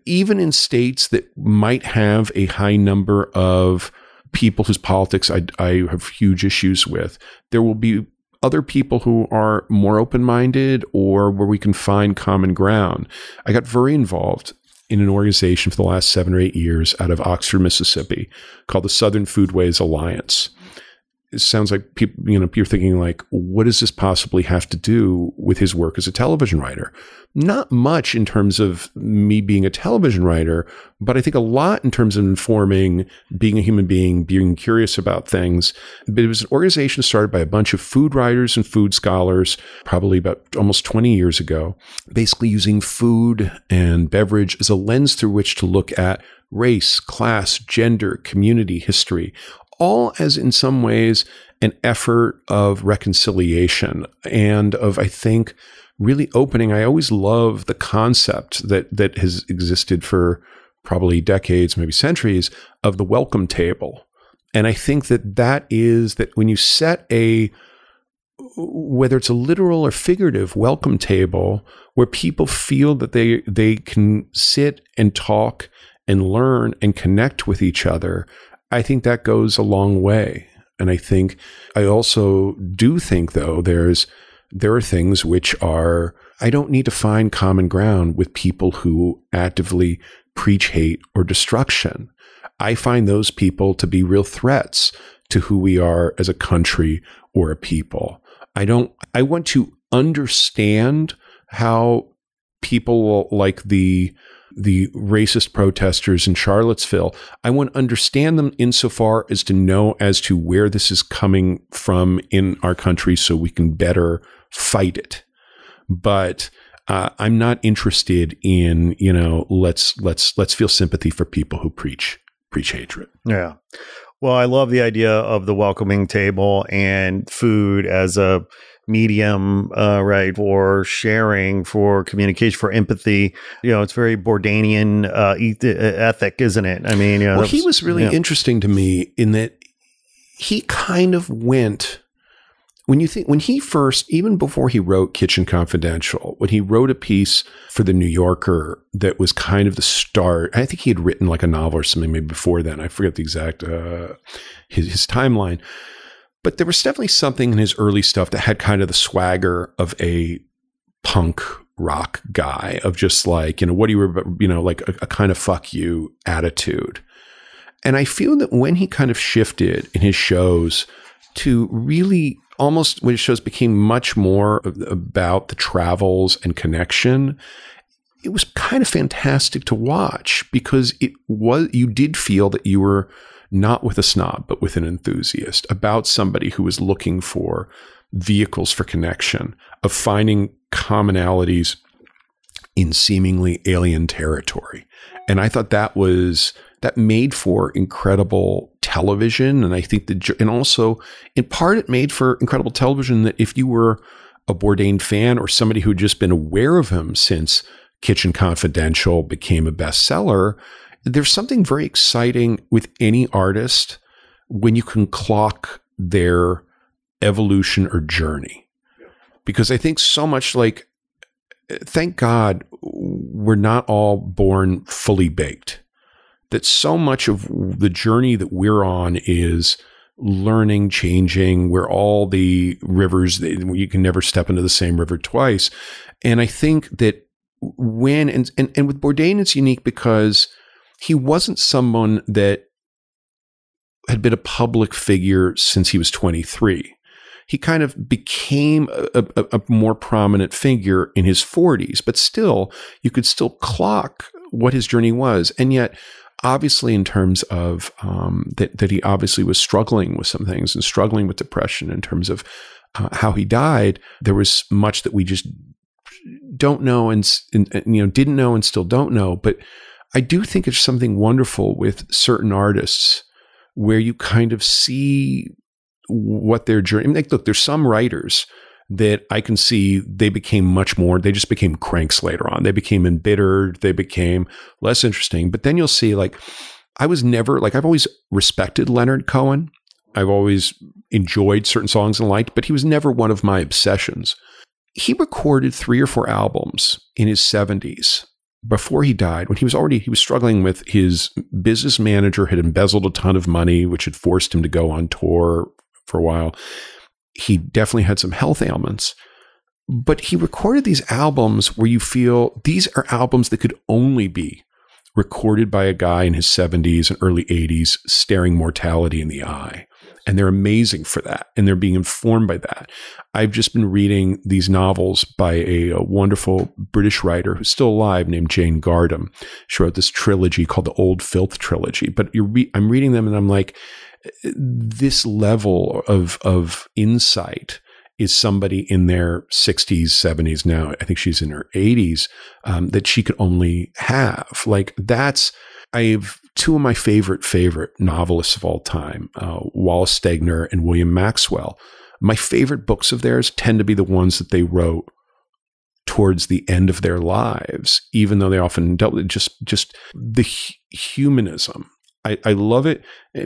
even in states that might have a high number of people whose politics I, I have huge issues with, there will be other people who are more open minded or where we can find common ground. I got very involved in an organization for the last seven or eight years out of Oxford, Mississippi, called the Southern Foodways Alliance. It sounds like people, you know, you're thinking like, what does this possibly have to do with his work as a television writer? Not much in terms of me being a television writer, but I think a lot in terms of informing, being a human being, being curious about things. But it was an organization started by a bunch of food writers and food scholars, probably about almost 20 years ago, basically using food and beverage as a lens through which to look at race, class, gender, community, history, all as in some ways an effort of reconciliation and of, I think, really opening. I always love the concept that that has existed for probably decades, maybe centuries, of the welcome table. And I think that that is that when you set a whether it's a literal or figurative welcome table where people feel that they they can sit and talk and learn and connect with each other, I think that goes a long way. And I think I also do think though there's there are things which are I don't need to find common ground with people who actively preach hate or destruction. I find those people to be real threats to who we are as a country or a people. I don't I want to understand how people like the the racist protesters in Charlottesville, I want to understand them insofar as to know as to where this is coming from in our country so we can better fight it. But uh, I'm not interested in, you know, let's let's let's feel sympathy for people who preach preach hatred. Yeah. Well, I love the idea of the welcoming table and food as a medium, uh, right, for sharing, for communication, for empathy. You know, it's very Bourdainian uh, eth- ethic, isn't it? I mean, you know, well, that's- he was really interesting to me in that he kind of went when you think when he first even before he wrote kitchen confidential when he wrote a piece for the new yorker that was kind of the start i think he had written like a novel or something maybe before then i forget the exact uh, his, his timeline but there was definitely something in his early stuff that had kind of the swagger of a punk rock guy of just like you know what do you you know like a, a kind of fuck you attitude. And i feel that when he kind of shifted in his shows to really almost when his shows became much more about the travels and connection it was kind of fantastic to watch because it was you did feel that you were not with a snob but with an enthusiast about somebody who was looking for vehicles for connection of finding commonalities in seemingly alien territory and i thought that was that made for incredible television. And I think that, and also in part, it made for incredible television that if you were a Bourdain fan or somebody who'd just been aware of him since Kitchen Confidential became a bestseller, there's something very exciting with any artist when you can clock their evolution or journey. Because I think so much like, thank God we're not all born fully baked that so much of the journey that we're on is learning, changing. We're all the rivers you can never step into the same river twice. And I think that when, and, and, and with Bourdain, it's unique because he wasn't someone that had been a public figure since he was 23 he kind of became a, a, a, more prominent figure in his 40s, but still, you could still clock what his journey was. And yet, obviously in terms of um, that that he obviously was struggling with some things and struggling with depression in terms of uh, how he died. There was much that we just don't know and, and, and you know didn't know and still don't know. But I do think it's something wonderful with certain artists where you kind of see what their journey. I mean, like, look, there's some writers that I can see they became much more, they just became cranks later on. They became embittered, they became less interesting. But then you'll see, like, I was never, like, I've always respected Leonard Cohen. I've always enjoyed certain songs and liked, but he was never one of my obsessions. He recorded three or four albums in his 70s before he died, when he was already he was struggling with his business manager had embezzled a ton of money, which had forced him to go on tour for a while he definitely had some health ailments. But he recorded these albums where you feel these are albums that could only be recorded by a guy in his 70s and early 80s staring mortality in the eye. And they're amazing for that. And they're being informed by that. I've just been reading these novels by a, a wonderful British writer who's still alive named Jane Gardam. She wrote this trilogy called the Old Filth Trilogy. But re- I'm reading them and I'm like, this level of of insight is somebody in their 60s 70s now i think she's in her 80s um, that she could only have like that's i've two of my favorite favorite novelists of all time uh, wallace stegner and william maxwell my favorite books of theirs tend to be the ones that they wrote towards the end of their lives even though they often dealt with just just the humanism I, I love it.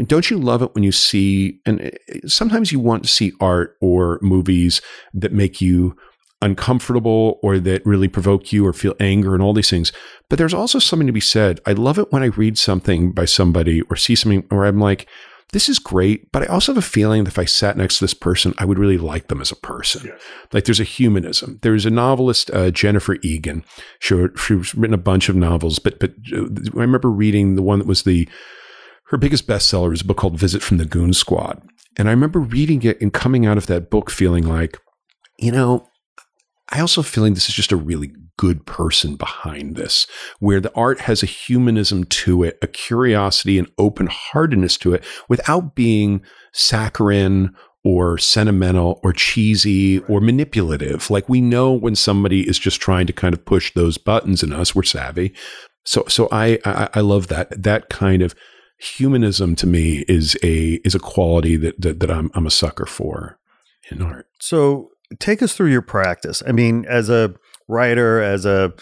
Don't you love it when you see, and eh, sometimes you want to see art or movies that make you uncomfortable or that really provoke you or feel anger and all these things. But there's also something to be said. I love it when I read something by somebody or see something where I'm like, this is great, but I also have a feeling that if I sat next to this person, I would really like them as a person. Yes. Like there's a humanism. There's a novelist, uh, Jennifer Egan. She, she's written a bunch of novels, but but uh, I remember reading the one that was the her biggest bestseller is a book called Visit from the Goon Squad. And I remember reading it and coming out of that book feeling like, you know, I also feeling this is just a really good person behind this, where the art has a humanism to it, a curiosity and open heartedness to it without being saccharine or sentimental or cheesy or manipulative. Like we know when somebody is just trying to kind of push those buttons in us, we're savvy. So, so I, I, I love that, that kind of humanism to me is a is a quality that that, that I'm I'm a sucker for in art. So take us through your practice. I mean, as a writer, as a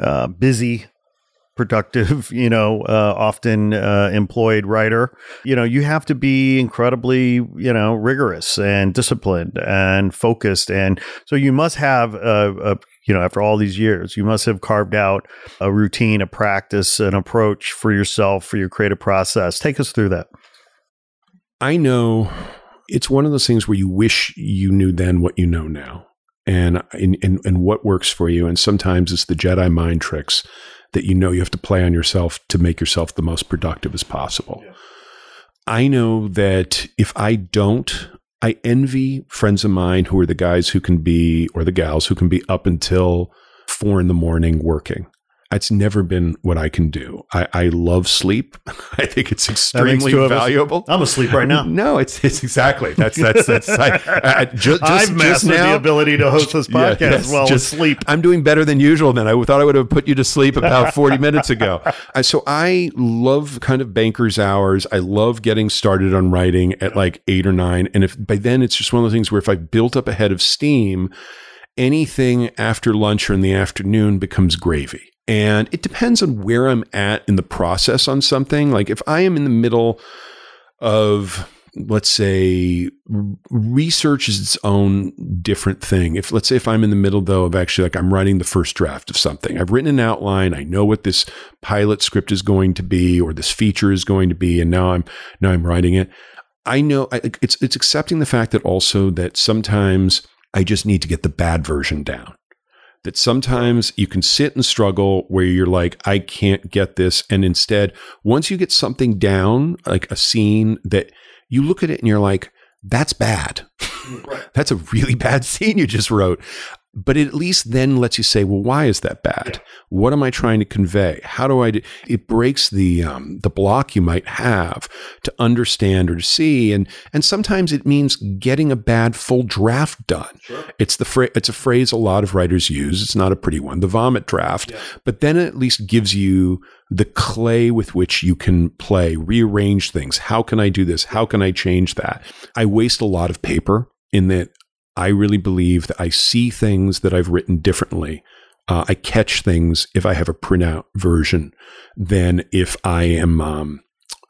uh, busy productive, you know, uh, often uh, employed writer, you know, you have to be incredibly, you know, rigorous and disciplined and focused. And so you must have a, a you know, after all these years, you must have carved out a routine, a practice, an approach for yourself, for your creative process. Take us through that. I know it's one of those things where you wish you knew then what you know now and, and, and what works for you. And sometimes it's the Jedi mind tricks that you know you have to play on yourself to make yourself the most productive as possible. Yeah. I know that if I don't, I envy friends of mine who are the guys who can be, or the gals who can be up until four in the morning working. It's never been what I can do. I, I love sleep. I think it's extremely valuable. I'm asleep right now. No, it's it's exactly that's that's that's. I, I, just, I've mastered now, the ability to host this podcast yeah, yes, well just, sleep. I'm doing better than usual. Then I thought I would have put you to sleep about 40 minutes ago. so I love kind of banker's hours. I love getting started on writing at like eight or nine, and if by then it's just one of those things where if I built up a head of steam, anything after lunch or in the afternoon becomes gravy. And it depends on where I'm at in the process on something. Like if I am in the middle of, let's say, research is its own different thing. If, let's say, if I'm in the middle though of actually like I'm writing the first draft of something, I've written an outline, I know what this pilot script is going to be or this feature is going to be, and now I'm, now I'm writing it. I know I, it's, it's accepting the fact that also that sometimes I just need to get the bad version down that sometimes you can sit and struggle where you're like, I can't get this. And instead, once you get something down, like a scene that you look at it and you're like, that's bad. Right. that's a really bad scene you just wrote but it at least then lets you say, well, why is that bad? Yeah. What am I trying to convey? How do I do? It breaks the um, the block you might have to understand or to see, and and sometimes it means getting a bad full draft done. Sure. It's the fra- it's a phrase a lot of writers use. It's not a pretty one, the vomit draft, yeah. but then it at least gives you the clay with which you can play, rearrange things. How can I do this? How can I change that? I waste a lot of paper in that I really believe that I see things that I've written differently. Uh, I catch things if I have a printout version than if I am um,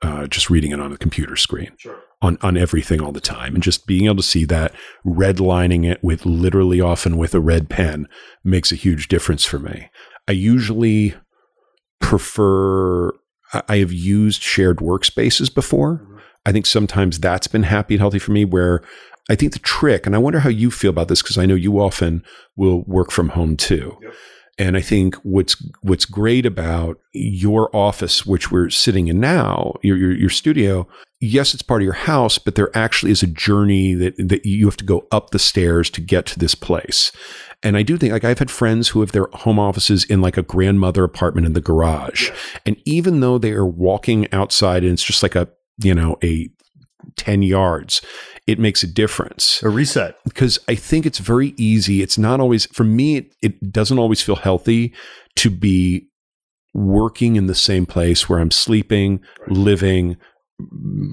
uh, just reading it on a computer screen sure. on, on everything all the time. And just being able to see that, redlining it with literally often with a red pen makes a huge difference for me. I usually prefer, I have used shared workspaces before. Mm-hmm. I think sometimes that's been happy and healthy for me where I think the trick, and I wonder how you feel about this because I know you often will work from home too. Yep. And I think what's what's great about your office, which we're sitting in now, your, your, your studio, yes, it's part of your house, but there actually is a journey that that you have to go up the stairs to get to this place. And I do think, like, I've had friends who have their home offices in like a grandmother apartment in the garage, yeah. and even though they are walking outside and it's just like a you know a 10 yards it makes a difference. A reset. Because I think it's very easy. It's not always, for me, it, it doesn't always feel healthy to be working in the same place where I'm sleeping, right. living,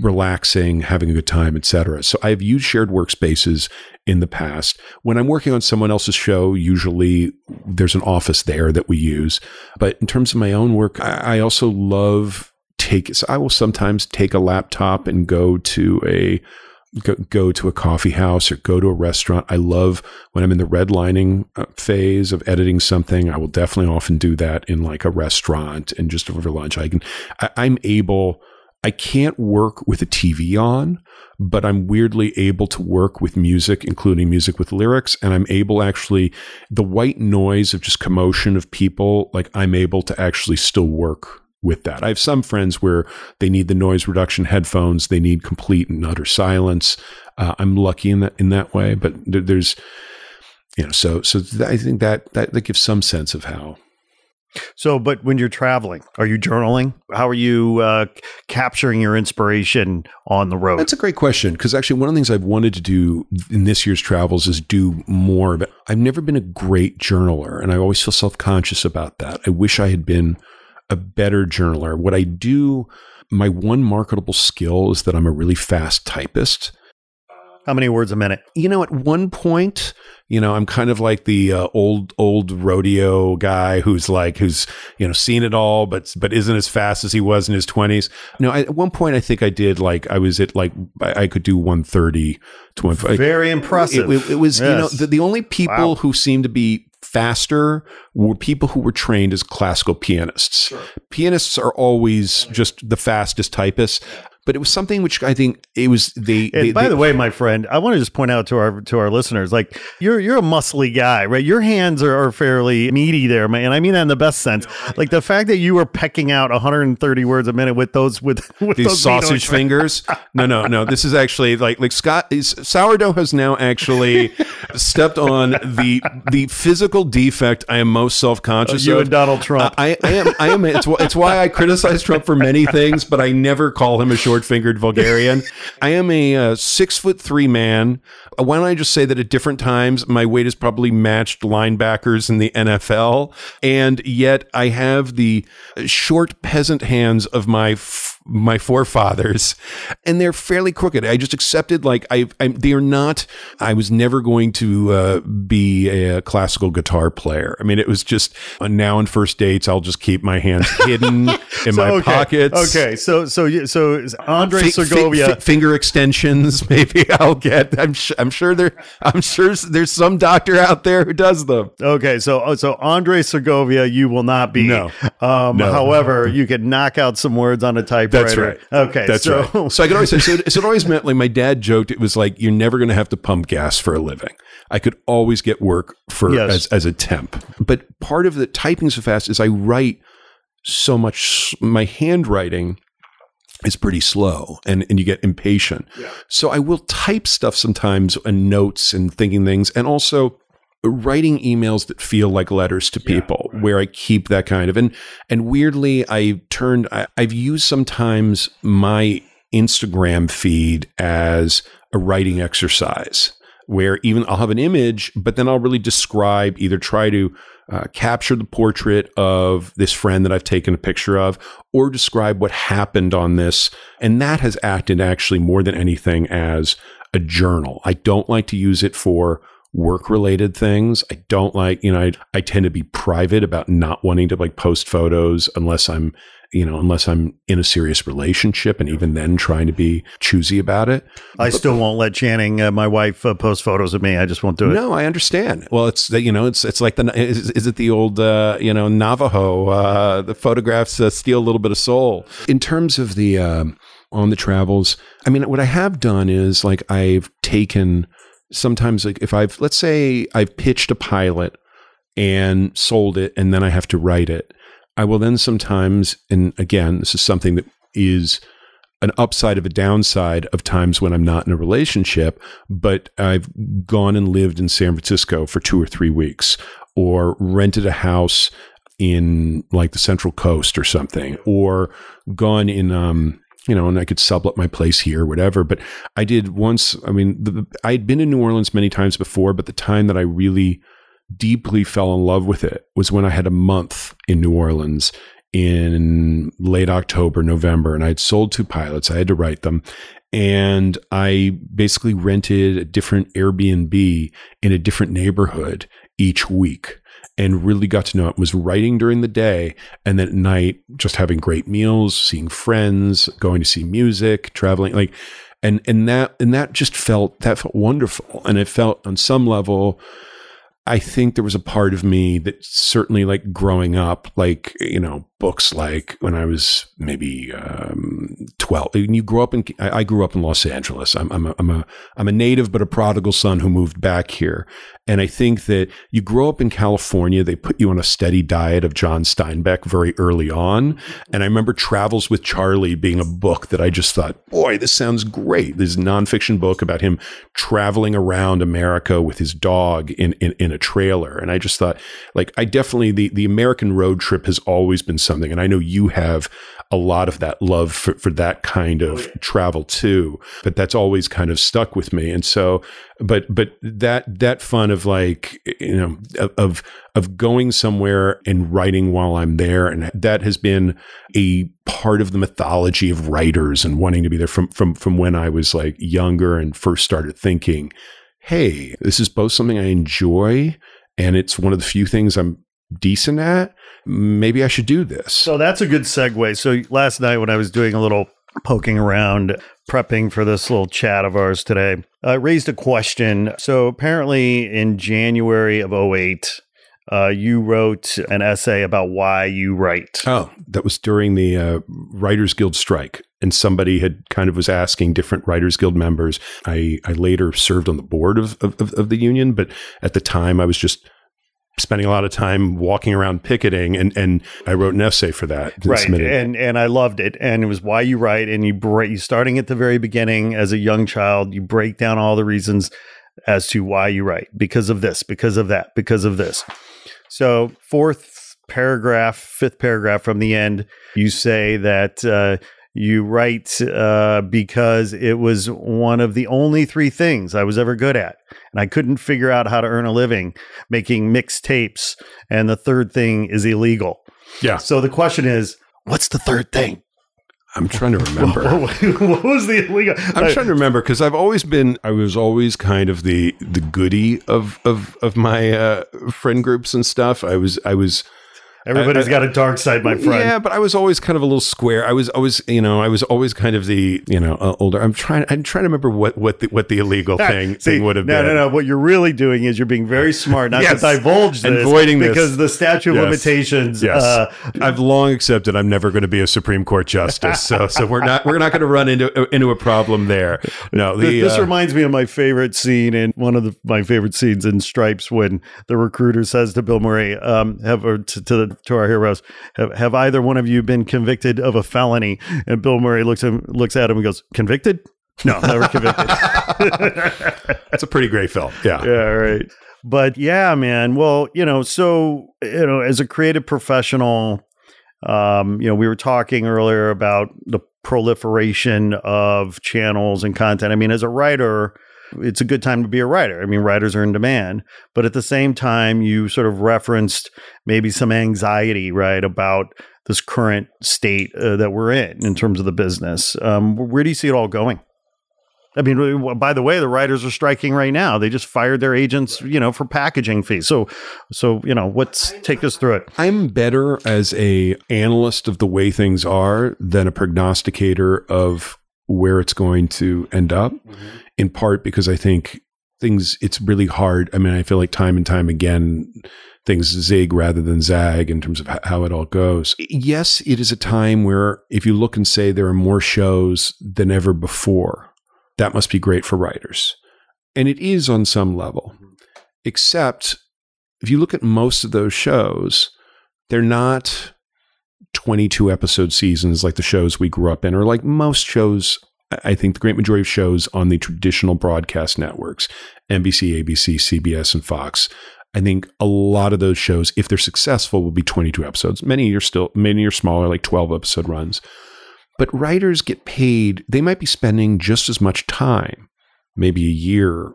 relaxing, having a good time, etc. So I've used shared workspaces in the past. When I'm working on someone else's show, usually there's an office there that we use. But in terms of my own work, I, I also love take so I will sometimes take a laptop and go to a go, go to a coffee house or go to a restaurant. I love when I'm in the redlining uh, phase of editing something. I will definitely often do that in like a restaurant and just over lunch. I can, I, I'm able, I can't work with a TV on, but I'm weirdly able to work with music, including music with lyrics. And I'm able actually, the white noise of just commotion of people, like I'm able to actually still work with that. I have some friends where they need the noise reduction headphones, they need complete and utter silence. Uh, I'm lucky in that in that way, but there, there's you know, so so th- I think that, that that gives some sense of how. So, but when you're traveling, are you journaling? How are you uh, capturing your inspiration on the road? That's a great question because actually, one of the things I've wanted to do in this year's travels is do more. But I've never been a great journaler, and I always feel self conscious about that. I wish I had been a better journaler. What I do, my one marketable skill is that I'm a really fast typist. How many words a minute? You know, at one point, you know, I'm kind of like the uh, old old rodeo guy who's like who's you know seen it all, but but isn't as fast as he was in his 20s. No, I, at one point I think I did like I was at like I, I could do 130 to 150. Very impressive. It, it, it was you know the, the only people Wow. who seemed to be faster were people who were trained as classical pianists. Pianists are always just the fastest typists. But it was something which I think it was the. And they- by they- the way, my friend, I want to just point out to our to our listeners, like you're you're a muscly guy, right? Your hands are, are fairly meaty there, man. And I mean that in the best sense. Like the fact that you were pecking out 130 words a minute with those with, with these those sausage fingers. No, no, no. This is actually like like Scott is sourdough has now actually stepped on the the physical defect I am most self conscious You of. and Donald Trump. I, I am. I am. It's, it's why I criticize Trump for many things, but I never call him a short-fingered vulgarian. I am a uh, six foot three man. Uh, Why don't I just say that at different times my weight has probably matched linebackers in the NFL, and yet I have the short peasant hands of my. F- my forefathers, and they're fairly crooked. I just accepted, like I, I'm, they are not. I was never going to uh, be a classical guitar player. I mean, it was just uh, now on first dates, I'll just keep my hands hidden in my okay, pockets. Okay, so so you- so Andre fi- Segovia. fi- finger extensions, maybe I'll get. I'm, sh- I'm sure there. I'm sure there's some doctor out there who does them. Okay, so oh, so Andre Segovia, you will not be. No. Um, No. However, you can knock out some words on a typewriter. That's right. Okay, That's so, right. So I could always say, so, so it always meant like my dad joked it was like you're never going to have to pump gas for a living. I could always get work for Yes. as as a temp. But part of the typing so fast is I write so much. My handwriting is pretty slow and, and you get impatient. Yeah. So I will type stuff sometimes and notes and thinking things and also writing emails that feel like letters to people where I keep that kind of and and weirdly I turned I, I've used sometimes my Instagram feed as a writing exercise where even I'll have an image, but then I'll really describe, either try to uh, capture the portrait of this friend that I've taken a picture of, or describe what happened on this. And that has acted actually more than anything as a journal. I don't like to use it for work related things. I don't like, you know, I, I tend to be private about not wanting to like post photos unless I'm, you know, unless I'm in a serious relationship and even then trying to be choosy about it. I still won't let Channing, uh, my wife, uh, post photos of me. I just won't do it. No, I understand. Well, it's the- you know, it's it's like the is, is it the old uh, you know Navajo? Uh, the photographs uh, steal a little bit of soul. In terms of the um, on the travels, I mean, what I have done is like I've taken sometimes like if I've let's say I've pitched a pilot and sold it, and then I have to write it. I will then sometimes, and again, this is something that is an upside of a downside of times when I'm not in a relationship, but I've gone and lived in San Francisco for two or three weeks or rented a house in like the Central Coast or something, or gone in, um, you know, and I could sublet my place here, whatever. But I did once, I mean, the, I'd been in New Orleans many times before, but the time that I really deeply fell in love with it was when I had a month in New Orleans in late October, November, and I had sold two pilots. I had to write them. And I basically rented a different Airbnb in a different neighborhood each week and really got to know it was writing during the day and then at night just having great meals seeing friends going to see music traveling like and and that and that just felt that felt wonderful. And it felt on some level I think there was a part of me that certainly like growing up, like, you know, books like when I was maybe um, 12. And you grew up in, I I grew up in Los Angeles. I'm, I'm, a, I'm, a, I'm a native, but a prodigal son who moved back here. And I think that you grow up in California, they put you on a steady diet of John Steinbeck very early on. And I remember Travels with Charley being a book that I just thought, boy, this sounds great. This nonfiction book about him traveling around America with his dog in, in, in a trailer. And I just thought, like, I definitely, the, the American road trip has always been something. And I know you have a lot of that love for, for that kind of Oh, travel too, but that's always kind of stuck with me. And so, but, but that, that fun of like, you know, of, of, of going somewhere and writing while I'm there. And that has been a part of the mythology of writers and wanting to be there from, from, from when I was like younger and first started thinking, Hey, this is both something I enjoy and it's one of the few things I'm decent at. Maybe I should do this. So that's a good segue. So last night when I was doing a little poking around, prepping for this little chat of ours today, I raised a question. So apparently in January of 08, uh, you wrote an essay about why you write. Oh, that was during the uh, Writers Guild strike. And somebody had kind of was asking different Writers Guild members. I, I later served on the board of, of, of the union, but at the time I was just spending a lot of time walking around picketing and, and I wrote an essay for that. Right, and and I loved it, and it was why you write, and you break. You starting at the very beginning as a young child, you break down all the reasons as to why you write because of this, because of that, because of this. So fourth paragraph, fifth paragraph from the end, you say that uh, you write uh, because it was one of the only three things I was ever good at, and I couldn't figure out how to earn a living making mixed tapes, and the third thing is illegal. yeah, So the question is, what's the third thing? I'm trying to remember. what was the illegal? I'm trying to remember because I've always been, I was always kind of the the goody of of of my uh, friend groups and stuff. I was I was Everybody's I- got a dark side, my friend. Yeah, but I was always kind of a little square. I was always, you know, I was always kind of the, you know, uh, older. I'm trying. I'm trying to remember what what the what the illegal thing See, thing would have no, been. No, no, no. What you're really doing is you're being very smart, not Yes. to divulge this, Avoiding this. because the statute of Yes. limitations. Yes, Uh, I've long accepted I'm never going to be a Supreme Court justice. So, so we're not we're not going to run into into a problem there. No, the, Th- this uh, reminds me of my favorite scene in one of the, my favorite scenes in Stripes when the recruiter says to Bill Murray, um, "Have or to to, the, to our heroes, have, have either one of you been convicted of a felony?" And Bill Murray looks him looks at him and goes, "Convicted? No, never convicted." that's a pretty great film. Yeah. yeah, right. But yeah, man. Well, you know, so you know, as a creative professional, um, you know, we were talking earlier about the proliferation of channels and content. I mean, as a writer, it's a good time to be a writer. I mean, writers are in demand, but at the same time, you sort of referenced maybe some anxiety, right, about this current state uh, that we're in in terms of the business. Um, where do you see it all going? I mean, by the way, the writers are striking right now. They just fired their agents, you know, for packaging fees. So, so you know, what's take us through it? I'm better as a analyst of the way things are than a prognosticator of where it's going to end up. In part because I think things it's really hard. I mean, I feel like time and time again things zig rather than zag in terms of how it all goes. Yes, it is a time where if you look and say there are more shows than ever before, that must be great for writers. And it is on some level. Except if you look at most of those shows, they're not 22 episode seasons like the shows we grew up in, or like most shows. I think the great majority of shows on the traditional broadcast networks, NBC, ABC, CBS, and Fox. I think a lot of those shows, if they're successful, will be 22 episodes. Many are still, many are smaller, like 12 episode runs. But writers get paid, they might be spending just as much time, maybe a year,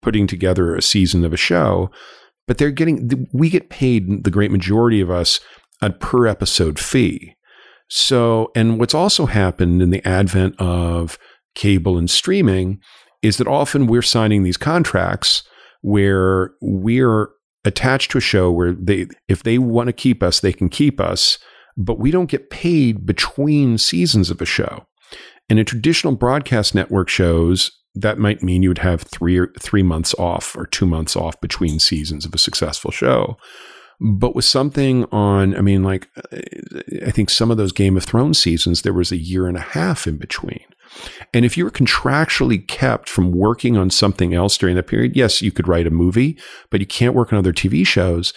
putting together a season of a show, but they're getting, we get paid, the great majority of us, a per episode fee. So, and what's also happened in the advent of cable and streaming is that often we're signing these contracts where we're attached to a show where they, if they want to keep us, they can keep us, but we don't get paid between seasons of a show. And in traditional broadcast network shows, that might mean you would have three or three months off or two months off between seasons of a successful show. But with something on, I mean, like, I think some of those Game of Thrones seasons, there was a year and a half in between. And if you were contractually kept from working on something else during that period, yes, you could write a movie, but you can't work on other TV shows.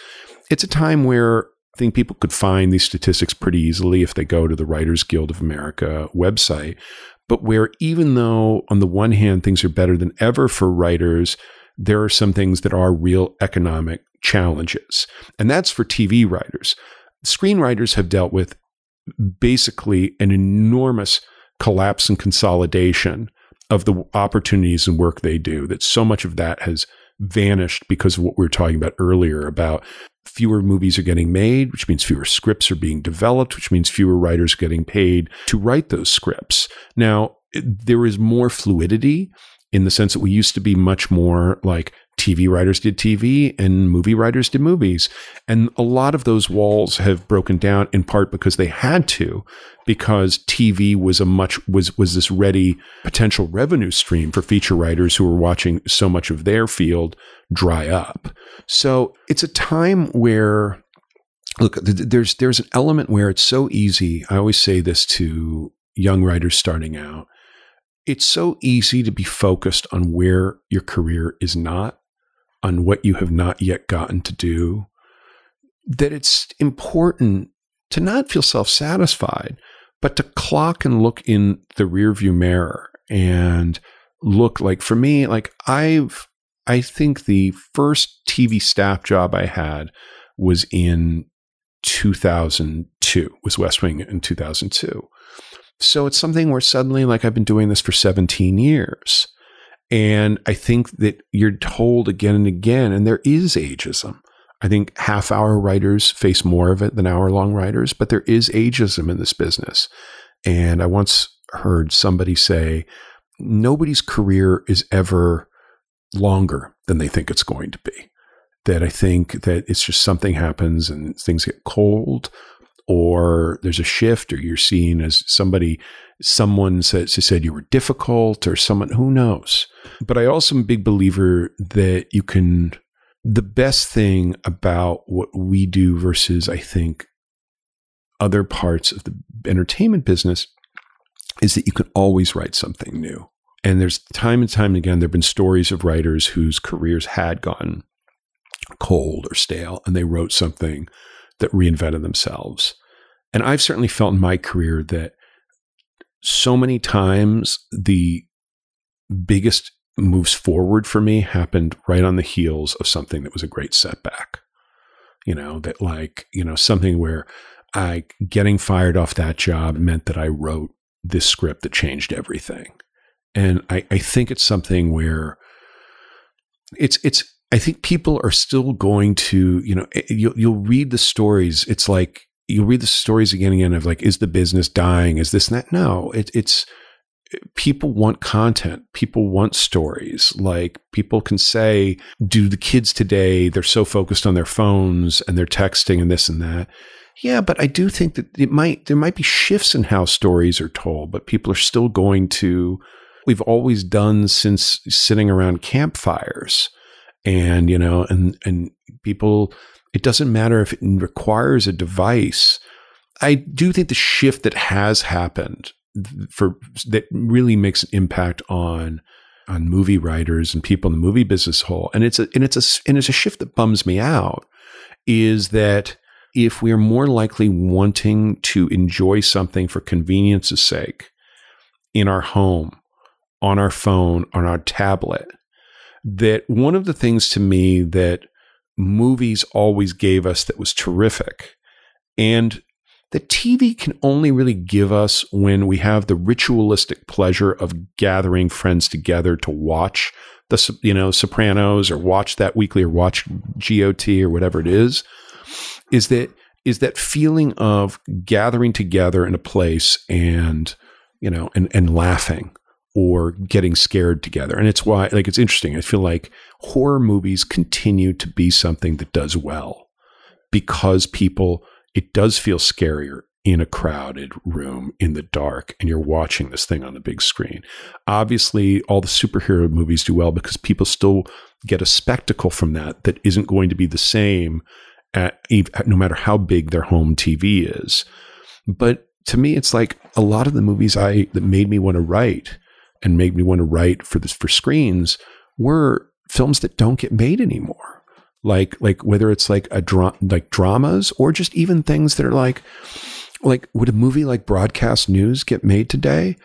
It's a time where I think people could find these statistics pretty easily if they go to the Writers Guild of America website. But where even though on the one hand things are better than ever for writers, there are some things that are real economic challenges. And that's for TV writers. screenwriters have dealt with basically an enormous collapse and consolidation of the opportunities and work they do. That so much of that has vanished because of what we were talking about earlier about fewer movies are getting made, which means fewer scripts are being developed, which means fewer writers are getting paid to write those scripts. Now, there is more fluidity in the sense that we used to be much more like TV writers did TV and movie writers did movies. And a lot of those walls have broken down in part because they had to, because TV was a much was was this ready potential revenue stream for feature writers who were watching so much of their field dry up. So it's a time where look, there's there's an element where it's so easy. I always say this to young writers starting out. It's so easy to be focused on where your career is not on what you have not yet gotten to do, that it's important to not feel self satisfied, but to clock and look in the rearview mirror and look like for me, like I've, I think the first TV staff job I had was in 2002, was West Wing in 2002. So it's something where suddenly, like, I've been doing this for 17 years. And I think that you're told again and again, and there is ageism. I think half hour writers face more of it than hour long writers, but there is ageism in this business. And I once heard somebody say, nobody's career is ever longer than they think it's going to be. That I think that it's just something happens and things get cold or there's a shift or you're seen as somebody someone says said you were difficult or someone who knows but i also am a big believer that you can the best thing about what we do versus i think other parts of the entertainment business is that you can always write something new and there's time and time again there have been stories of writers whose careers had gone cold or stale and they wrote something that reinvented themselves. And I've certainly felt in my career that so many times the biggest moves forward for me happened right on the heels of something that was a great setback. You know, that like, you know, something where I getting fired off that job meant that I wrote this script that changed everything. And I, I think it's something where it's it's I think people are still going to, you know, eh, you'll, you'll read the stories. It's like you'll read the stories again and again of like, is the business dying? Is this and that? No, it, it's people want content. People want stories. Like people can say, do the kids today, they're so focused on their phones and they're texting and this and that. Yeah, but I do think that it might, there might be shifts in how stories are told, but people are still going to, we've always done since sitting around campfires and you know and and people it doesn't matter if it requires a device. I do think the shift that has happened for that really makes an impact on on movie writers and people in the movie business whole and it's a and it's a and it's a shift that bums me out is that if we're more likely wanting to enjoy something for convenience's sake in our home on our phone on our tablet that one of the things to me that movies always gave us that was terrific. And the TV can only really give us when we have the ritualistic pleasure of gathering friends together to watch the you know Sopranos or watch that weekly or watch GOT or whatever it is is that is that feeling of gathering together in a place and you know and and laughing or getting scared together. And it's why, like, it's interesting. I feel like horror movies continue to be something that does well because people, it does feel scarier in a crowded room in the dark and you're watching this thing on the big screen. Obviously, all the superhero movies do well because people still get a spectacle from that that isn't going to be the same at, no matter how big their home TV is. But to me, it's like a lot of the movies I that made me want to write and made me want to write for this for screens were films that don't get made anymore. Like like whether it's like a dra- like dramas or just even things that are like like would a movie like Broadcast News get made today?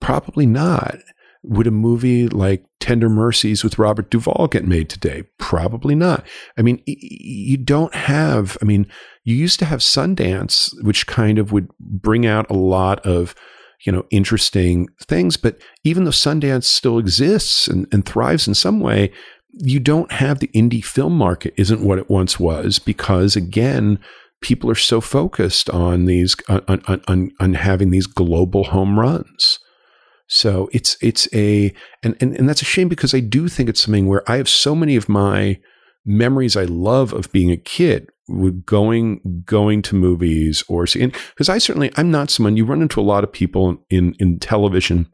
Probably not. Would a movie like Tender Mercies with Robert Duvall get made today? Probably not. I mean, you don't have, I mean, you used to have Sundance, which kind of would bring out a lot of, you know, interesting things. But even though Sundance still exists and, and thrives in some way, you don't have the indie film market isn't what it once was because again, people are so focused on these on, on, on, having these global home runs. So it's it's a and, and and that's a shame because I do think it's something where I have so many of my memories I love of being a kid with going going to movies or seeing because I certainly I'm not someone you run into a lot of people in in television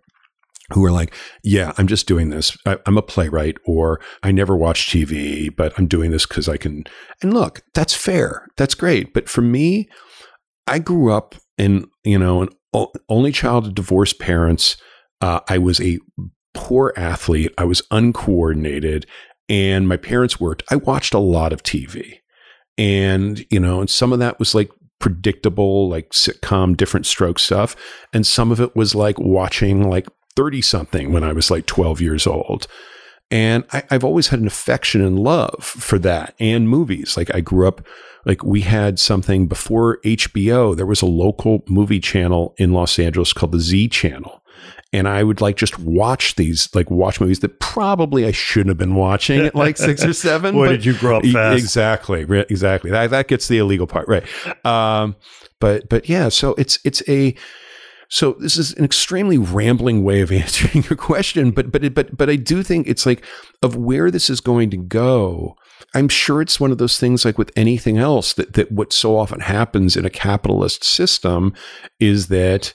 who are like, yeah, I'm just doing this. I, am a playwright, or I never watch TV, but I'm doing this because I can. And look, that's fair. That's great. But for me, I grew up in, you know, an only child of divorced parents. Uh, I was a poor athlete. I was uncoordinated, and my parents worked. I watched a lot of TV. And, you know, and some of that was like predictable, like sitcom, different stroke stuff. And some of it was like watching like 30 something when I was like 12 years old. And I, have always had an affection and love for that and movies. Like I grew up, like we had something before HBO, there was a local movie channel in Los Angeles called the Z Channel. And I would like just watch these, like watch movies that probably I shouldn't have been watching at like six or seven. Boy, did you grow up fast. Exactly. Exactly. That, that gets the illegal part. Right. Um, but, but yeah, so it's, it's a, so this is an extremely rambling way of answering your question, but but but but I do think it's like of where this is going to go. I'm sure it's one of those things like with anything else that that what so often happens in a capitalist system is that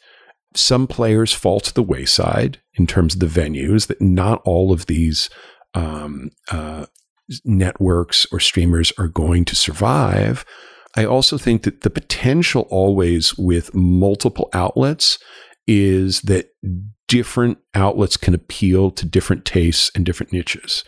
some players fall to the wayside in terms of the venues. That not all of these um, uh, networks or streamers are going to survive. I also think that the potential always with multiple outlets is that different outlets can appeal to different tastes and different niches.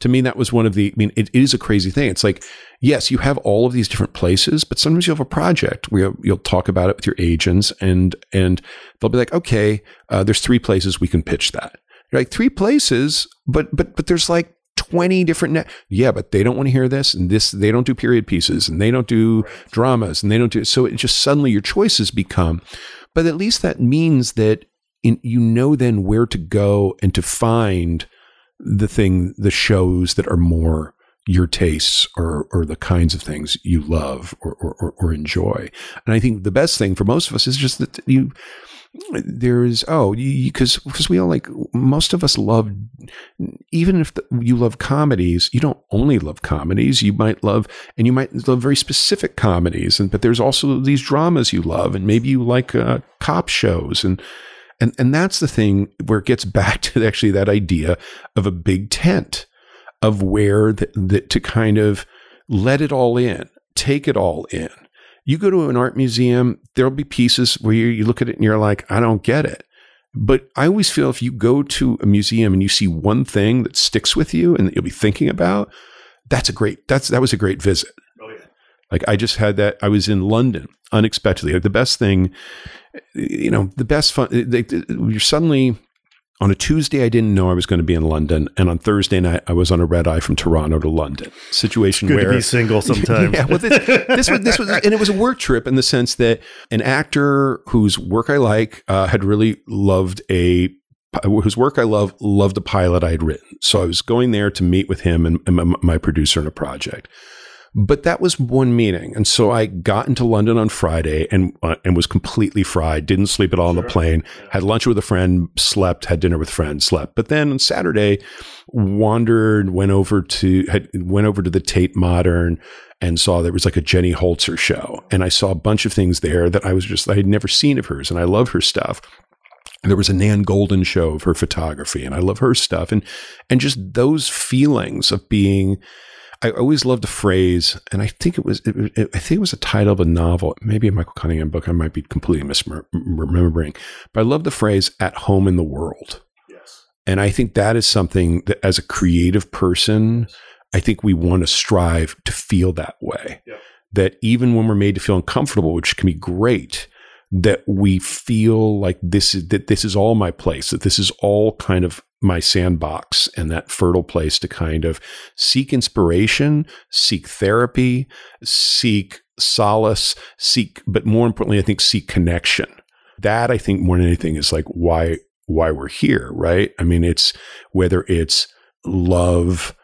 To me, that was one of the, I mean, it is a crazy thing. It's like, yes, you have all of these different places, but sometimes you have a project where you'll talk about it with your agents and, and they'll be like, okay, uh, there's three places we can pitch that. You're like three places, but, but, but there's like 20 different net. Yeah, but they don't want to hear this and this they don't do period pieces and they don't do dramas and they don't do so it just suddenly your choices become but at least that means that in, you know then where to go and to find the thing the shows that are more your tastes or or the kinds of things you love or, or, or enjoy. And I think the best thing for most of us is just that you there's oh because because we all like most of us love even if the, you love comedies you don't only love comedies you might love and you might love very specific comedies and but there's also these dramas you love and maybe you like uh, cop shows and and and that's the thing where it gets back to actually that idea of a big tent of where that to kind of let it all in take it all in you go to an art museum, there'll be pieces where you, you look at it and you're like, I don't get it. But I always feel if you go to a museum and you see one thing that sticks with you and that you'll be thinking about, that's a great that's that was a great visit. Oh yeah. Like I just had that. I was in London unexpectedly. Like the best thing, you know, the best fun. They, you're suddenly on a Tuesday, I didn't know I was going to be in London, and on Thursday night, I was on a red eye from Toronto to London. Situation Good where to be single sometimes. yeah, well, this, this, was this was, and it was a work trip in the sense that an actor whose work I like uh, had really loved a whose work I love loved a pilot I had written. So I was going there to meet with him and, and my producer in a project. But that was one meeting. And so I got into London on Friday and uh, and was completely fried, didn't sleep at all sure. on the plane, had lunch with a friend, slept, had dinner with friends, slept. But then on Saturday, wandered, went over to had went over to the Tate Modern and saw there was like a Jenny Holzer show. And I saw a bunch of things there that I was just I had never seen of hers and I love her stuff there was a Nan Goldin show of her photography, and I love her stuff, and and just those feelings of being I always loved the phrase, and I think it was, it, it, I think it was a title of a novel, maybe a Michael Cunningham book. I might be completely misremembering, but I love the phrase "at home in the world." Yes, and I think that is something that, as a creative person, I think we want to strive to feel that way. Yep. That even when we're made to feel uncomfortable, which can be great, that we feel like this is that this is all my place, that this is all kind of my sandbox and that fertile place to kind of seek inspiration, seek therapy, seek solace, seek, but more importantly, I think seek connection. That I think more than anything is like why why we're here, right? I mean, it's whether it's love,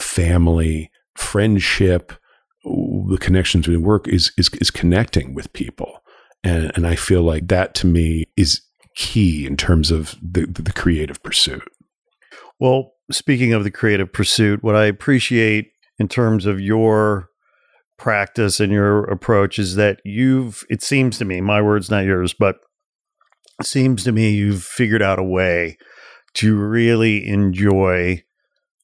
family, friendship, the connections we work is is is connecting with people. And and I feel like that to me is key in terms of the the creative pursuit. Well, speaking of the creative pursuit, what I appreciate in terms of your practice and your approach is that you've it seems to me, my words not yours, but it seems to me you've figured out a way to really enjoy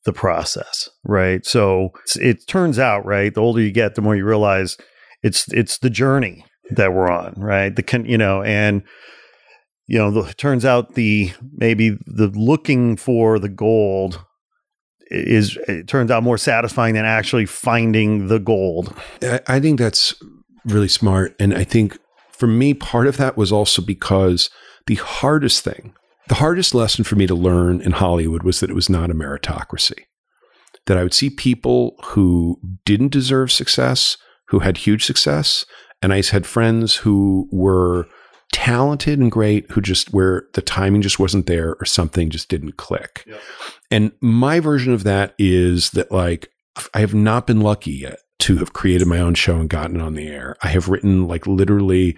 the process, right? So it turns out, right, the older you get, the more you realize it's it's the journey that we're on, right? The can you know, and you know, the, it turns out the maybe the looking for the gold is it turns out more satisfying than actually finding the gold. I, I think that's really smart, and I think for me, part of that was also because the hardest thing the hardest lesson for me to learn in Hollywood was that it was not a meritocracy. That I would see people who didn't deserve success, who had huge success, and I had friends who were talented and great who just where the timing just wasn't there or something just didn't click. Yep. And my version of that is that like I have not been lucky yet to have created my own show and gotten it on the air. I have written like literally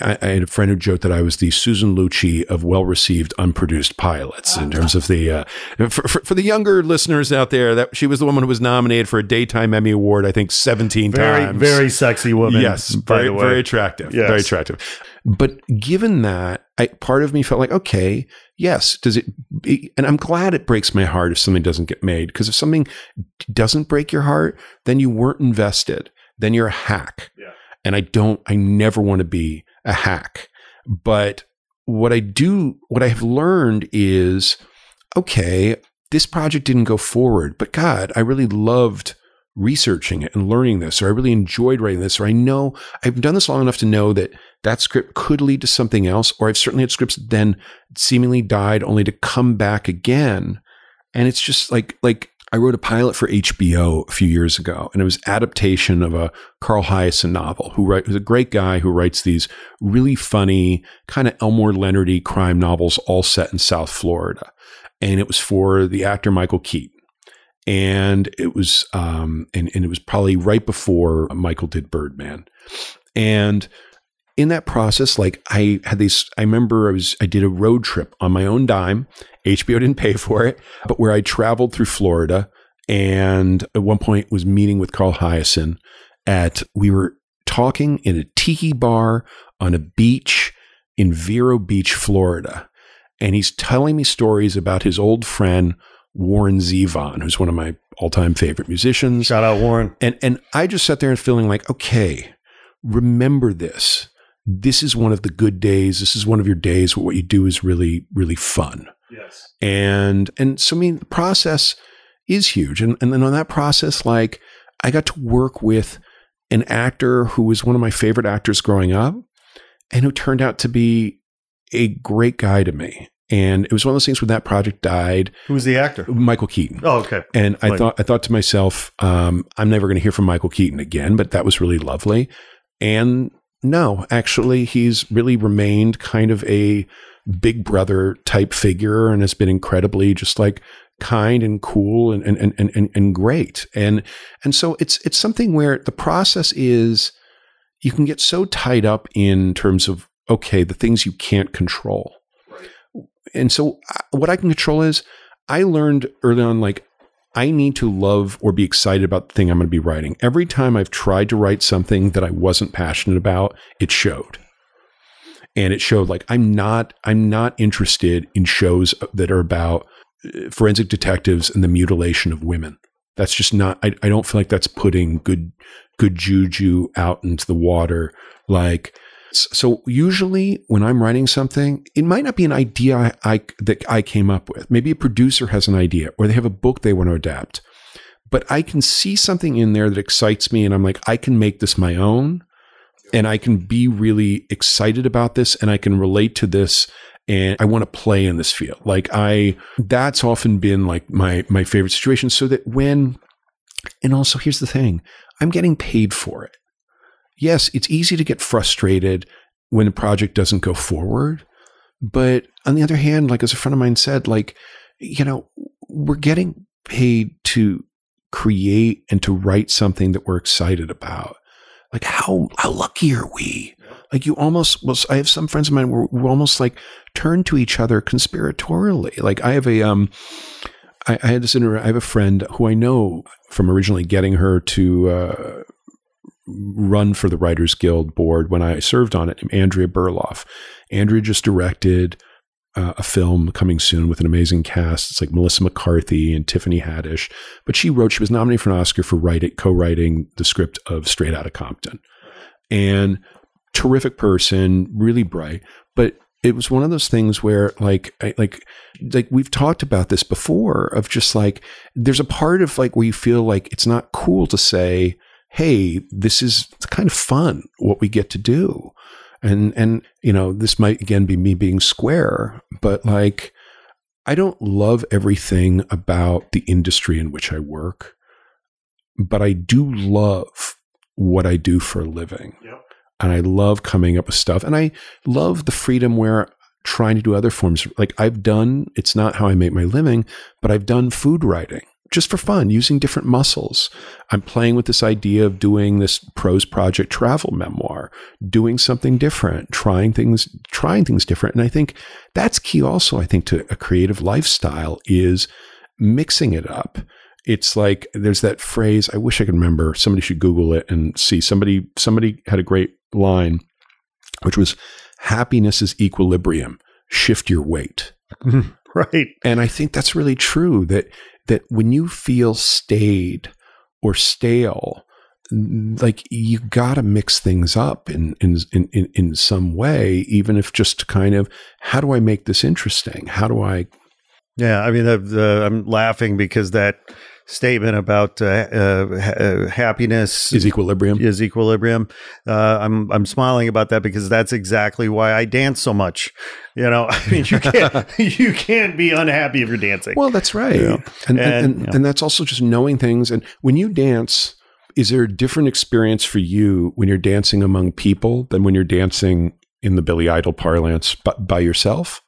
I, I, had a friend who joked that I was the Susan Lucci of well-received unproduced pilots in terms of the uh, for, for, for, the younger listeners out there. That she was the woman who was nominated for a daytime Emmy Award, I think, seventeen very, times. Very sexy woman. Yes, very very attractive. Yes. Very attractive. But given that, I, part of me felt like, okay, yes, does it? And I'm glad it breaks my heart if something doesn't get made because if something doesn't break your heart, then you weren't invested. Then you're a hack. Yeah and I don't, I never want to be a hack. But what I do, what I have learned is okay, this project didn't go forward, but God, I really loved researching it and learning this, or I really enjoyed writing this, or I know I've done this long enough to know that that script could lead to something else, or I've certainly had scripts that then seemingly died only to come back again. And it's just like, like, I wrote a pilot for HBO a few years ago, and it was adaptation of a Carl Hiaasen novel. Who wrote, who's a great guy who writes these really funny, kind of Elmore Leonardy crime novels, all set in South Florida. And it was for the actor Michael Keaton, and it was, um, and and it was probably right before Michael did Birdman, and in that process, like I had these, I remember I was, I did a road trip on my own dime. HBO didn't pay for it, but where I traveled through Florida and at one point was meeting with Carl Hiaasen at, we were talking in a tiki bar on a beach in Vero Beach, Florida. And he's telling me stories about his old friend, Warren Zevon, who's one of my all time favorite musicians. Shout out Warren. And, and I just sat there and feeling like, okay, remember this this is one of the good days. This is one of your days where what you do is really, really fun. Yes. And and so I mean the process is huge. And and then on that process, like I got to work with an actor who was one of my favorite actors growing up and who turned out to be a great guy to me. And it was one of those things when that project died. Who was the actor? Michael Keaton. Oh, okay. And I thought I thought to myself, um, I'm never going to hear from Michael Keaton again, but that was really lovely. And no, actually, he's really remained kind of a big brother type figure and has been incredibly just like kind and cool and and and and, and great. And and so it's it's something where the process is you can get so tied up in terms of okay, the things you can't control. Right. And so uh, what I can control is I learned early on like I need to love or be excited about the thing I'm going to be writing. Every time I've tried to write something that I wasn't passionate about, it showed. And it showed like I'm not I'm not interested in shows that are about uh, forensic detectives and the mutilation of women. That's just not I, I don't feel like that's putting good good juju out into the water. Like so usually when I'm writing something, it might not be an idea I, I, that I came up with. Maybe a producer has an idea or they have a book they want to adapt. But I can see something in there that excites me and I'm like, I can make this my own. and I can be really excited about this and I can relate to this and I want to play in this field. Like I that's often been like my my favorite situation so that when and also here's the thing, I'm getting paid for it. Yes, it's easy to get frustrated when a project doesn't go forward, but on the other hand, like as a friend of mine said, like you know, we're getting paid to create and to write something that we're excited about. Like how how lucky are we? Like you almost well, I have some friends of mine where we almost like turn to each other conspiratorially. Like I have a um I, I had this inter- I have a friend who I know from originally getting her to uh, run for the Writers Guild board when I served on it, Andrea Berloff. Andrea just directed uh, a film coming soon with an amazing cast. It's like Melissa McCarthy and Tiffany Haddish. But she wrote, she was nominated for an Oscar for writing, co-writing the script of Straight Outta Compton. And terrific person, really bright. But it was one of those things where like I, like like we've talked about this before of just like there's a part of like where you feel like it's not cool to say hey this is kind of fun what we get to do. And and you know this might again be me being square but like i don't love everything about the industry in which i work but i do love what i do for a living. Yep. and i love coming up with stuff. And i love the freedom where trying to do other forms. Like i've done it's not how i make my living but i've done food writing just for fun using different muscles. I'm playing with this idea of doing this prose project travel memoir doing something different trying things trying things different. And i think that's key also i think to a creative lifestyle is mixing it up. It's like there's that phrase i wish i could remember somebody should google it and see. Somebody somebody had a great line which was happiness is equilibrium. Shift your weight. Right. and I think that's really true that that when you feel stayed or stale, like you got to mix things up in, in in in some way, even if just kind of how do I make this interesting? How do I? Yeah, I mean, the, the, I'm laughing because that statement about uh, uh, uh, happiness Is equilibrium? is equilibrium. Uh, I'm I'm smiling about that because that's exactly why I dance so much. You know, I mean, you can't you can't be unhappy if you're dancing. Well, that's right, Yeah. and and, And, and, yeah. and that's also just knowing things. And when you dance, is there a different experience for you when you're dancing among people than when you're dancing in the Billy Idol parlance by, by yourself?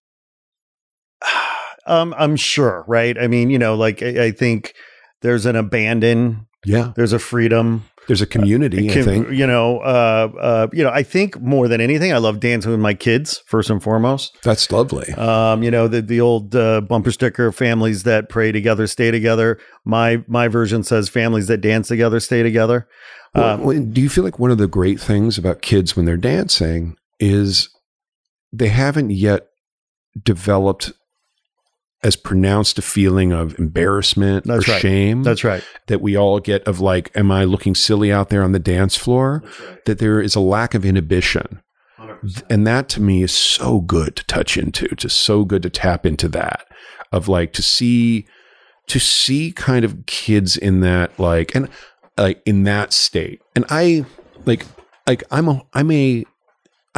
um, I'm sure, right? I mean, you know, like I, I think there's an abandon, Yeah, there's a freedom. there's a community. I Can- think. you know, uh, uh, you know, I think more than anything, I love dancing with my kids first and foremost. That's lovely. Um, you know, the the old uh, bumper sticker, families that pray together stay together. My my version says families that dance together stay together. Um, well, do you feel like one of the great things about kids when they're dancing is they haven't yet developed as pronounced a feeling of embarrassment That's or right. shame That's right. that we all get of like, am I looking silly out there on the dance floor? That there is a lack of inhibition. And that to me is so good to touch into, just so good to tap into that of like to see to see kind of kids in that like and like in that state. And I like like I'm a I'm a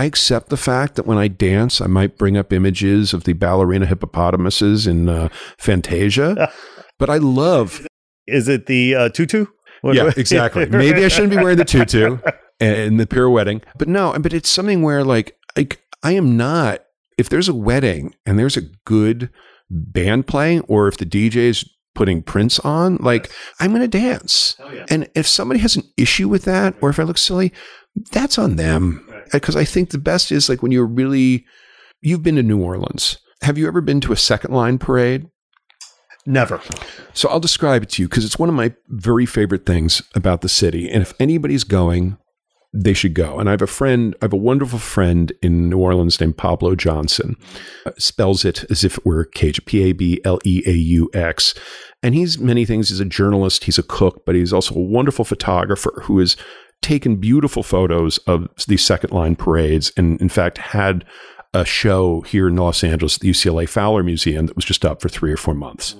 I accept the fact that when I dance, I might bring up images of the ballerina hippopotamuses in uh, Fantasia, but I love Is it the uh, tutu? What- yeah, exactly. Maybe I shouldn't be wearing the tutu and the pirouetting, but no. But it's something where, like, like I am not. If there's a wedding and there's a good band playing, or if the DJ is putting Prince on, like, I'm going to dance. And if somebody has an issue with that, or if I look silly, that's on them. Because I think the best is like when you're really. You've been to New Orleans. Have you ever been to a second line parade? Never. So I'll describe it to you because it's one of my very favorite things about the city. And if anybody's going, they should go. And I have a friend, I have a wonderful friend in New Orleans named Pableaux Johnson. Uh, spells it as if it were Cage, P A B L E A U X. And he's many things. He's a journalist, he's a cook, but he's also a wonderful photographer who has taken beautiful photos of these second line parades and, in fact, had a show here in Los Angeles at the UCLA Fowler Museum that was just up for three or four months.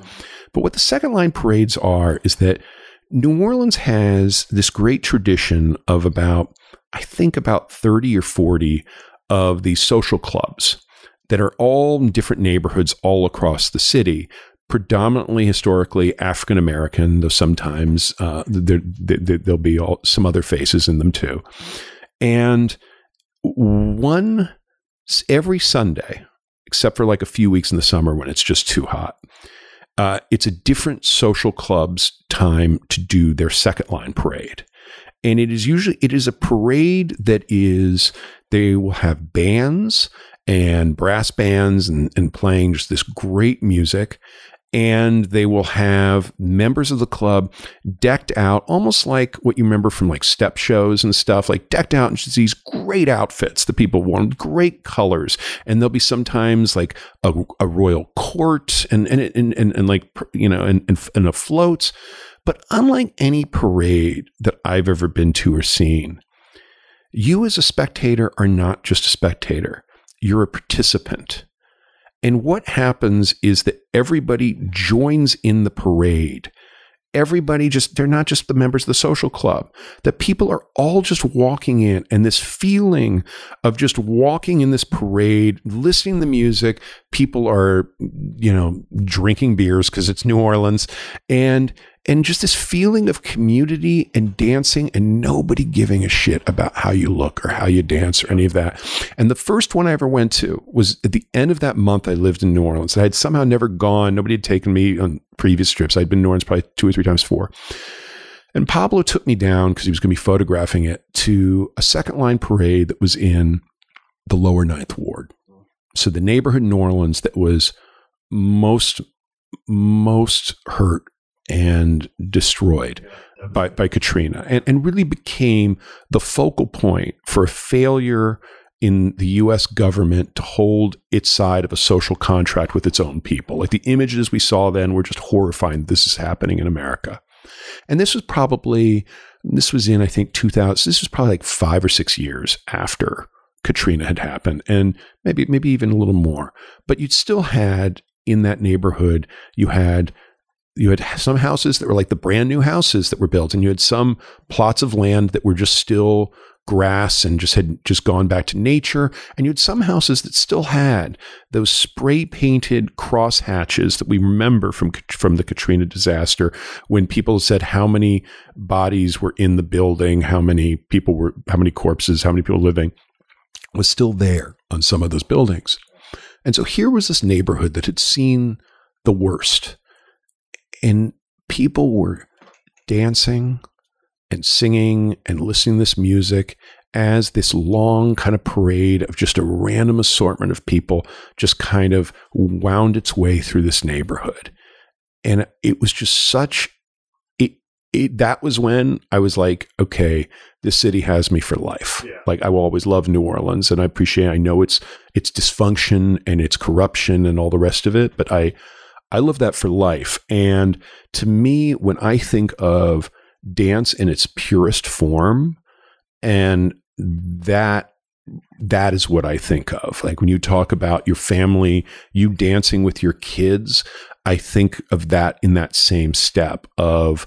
But what the second line parades are is that New Orleans has this great tradition of about I think about 30 or 40 of these social clubs that are all different neighborhoods all across the city, predominantly historically African American, though sometimes uh, there, there, there'll be all, some other faces in them too. And one every Sunday, except for like a few weeks in the summer when it's just too hot, uh, it's a different social club's time to do their second line parade. And it is usually it is a parade that is they will have bands and brass bands and, and playing just this great music and they will have members of the club decked out almost like what you remember from like step shows and stuff like decked out in these great outfits the people want great colors. And there'll be sometimes like a, a royal court and and, and and and like you know and and, and a floats but unlike any parade that i've ever been to or seen you as a spectator are not just a spectator. You're a participant and what happens is that everybody joins in the parade. Everybody just, they're not just the members of the social club. The people are all just walking in, and this feeling of just walking in this parade, listening to the music. People are, you know, drinking beers because it's New Orleans. And and just this feeling of community and dancing and nobody giving a shit about how you look or how you dance or any of that. And the first one I ever went to was at the end of that month I lived in New Orleans. I had somehow never gone. Nobody had taken me on previous trips. I'd been in New Orleans probably two or three times before. And Pableaux took me down because he was going to be photographing it to a second line parade that was in the lower ninth ward. So the neighborhood in New Orleans that was most most hurt and destroyed by, by Katrina and, and really became the focal point for a failure in the US government to hold its side of a social contract with its own people. Like the images we saw then were just horrifying. This is happening in America. And this was probably, this was in, I think, 2000, this was probably like five or six years after Katrina had happened, and maybe, maybe even a little more. But you'd still had in that neighborhood, you had you had some houses that were like the brand new houses that were built, and you had some plots of land that were just still grass and just had just gone back to nature. And you had some houses that still had those spray painted cross hatches that we remember from from the Katrina disaster, when people said how many bodies were in the building, how many people were, how many corpses, how many people living, was still there on some of those buildings. And so here was this neighborhood that had seen the worst and people were dancing and singing and listening to this music as this long kind of parade of just a random assortment of people just kind of wound its way through this neighborhood. And it was just such it, it that was when I was like, okay, this city has me for life. Yeah. Like I will always love New Orleans and I appreciate I know it's it's dysfunction and it's corruption and all the rest of it, but I I love that for life. And to me, when I think of dance in its purest form, and that that is what I think of. Like when you talk about your family, you dancing with your kids, I think of that in that same step of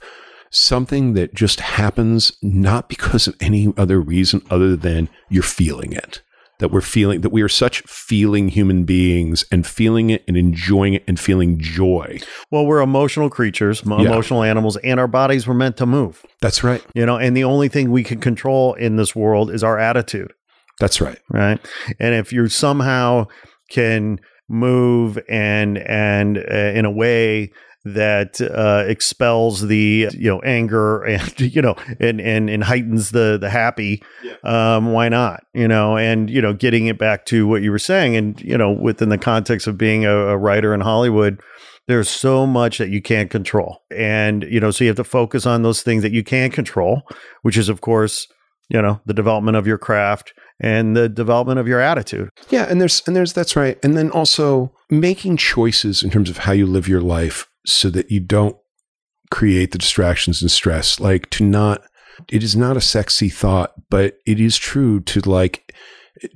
something that just happens not because of any other reason other than you're feeling it that we're feeling that we are such feeling human beings and feeling it and enjoying it and feeling joy. Well, we're emotional creatures, emotional yeah. animals, and our bodies were meant to move. That's right. You know, and the only thing we can control in this world is our attitude. That's right. Right. And if you somehow can move and and uh, in a way that uh, expels the you know anger and you know and and, and heightens the the happy yeah. um, why not you know? And you know getting it back to what you were saying and you know within the context of being a, a writer in hollywood there's so much that you can't control. And you know so you have to focus on those things that you can control which is of course you know the development of your craft and the development of your attitude. Yeah and there's and there's that's right. And then also making choices in terms of how you live your life so that you don't create the distractions and stress. Like to not, it is not a sexy thought, but it is true to like,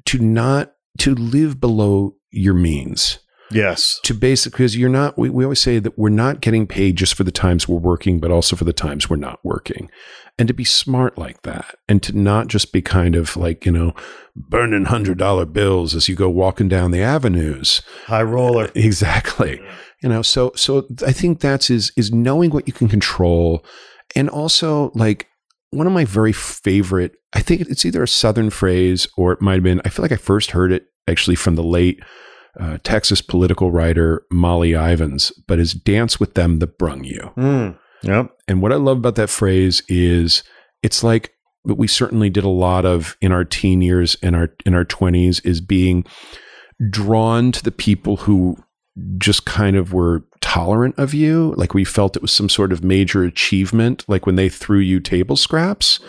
to not, to live below your means. Yes. to basically because you're not we, we always say that we're not getting paid just for the times we're working but also for the times we're not working and to be smart like that and to not just be kind of like you know burning hundred dollar bills as you go walking down the avenues High roller. exactly you know so so i think that's is is knowing what you can control and also like one of my very favorite i think it's either a southern phrase or it might have been i feel like i first heard it actually from the late uh, texas political writer molly ivins but is dance with them that brung you Mm. Yep. and what I love about that phrase is it's like what we certainly did a lot of in our teen years and our in our 20s is being drawn to the people who just kind of were tolerant of you. Like we felt it was some sort of major achievement like when they threw you table scraps.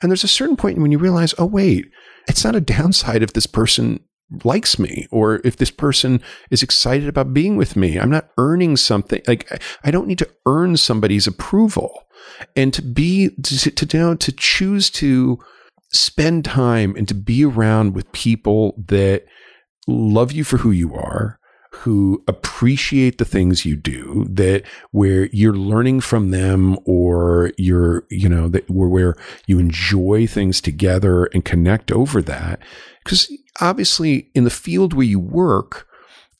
And there's a certain point when you realize oh wait it's not a downside if this person likes me or if this person is excited about being with me. I'm not earning something. Like I- don't need to earn somebody's approval. And to be to, to know to choose to spend time and to be around with people that love you for who you are who appreciate the things you do that where you're learning from them or you're you know that where, where you enjoy things together and connect over that. Because obviously in the field where you work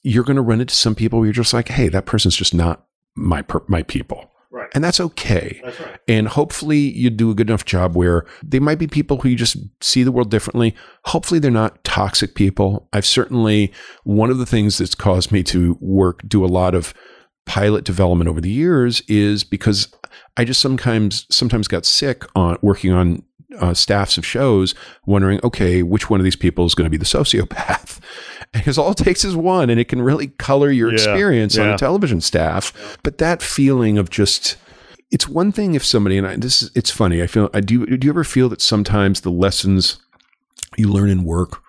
you're going to run into some people where you're just like hey that person's just not my per- my people Right. and that's okay That's right. and hopefully you do a good enough job where they might be people who you just see the world differently. Hopefully they're not toxic people. I've certainly, one of the things that's caused me to work, do a lot of pilot development over the years is because I just sometimes, sometimes got sick on working on uh, staffs of shows wondering, okay, which one of these people is going to be the sociopath? Because all it takes is one, and it can really color your Yeah, experience on a television staff. But that feeling of just, it's one thing if somebody, and I, this is, it's funny. I feel, I do, do you ever feel that sometimes the lessons you learn in work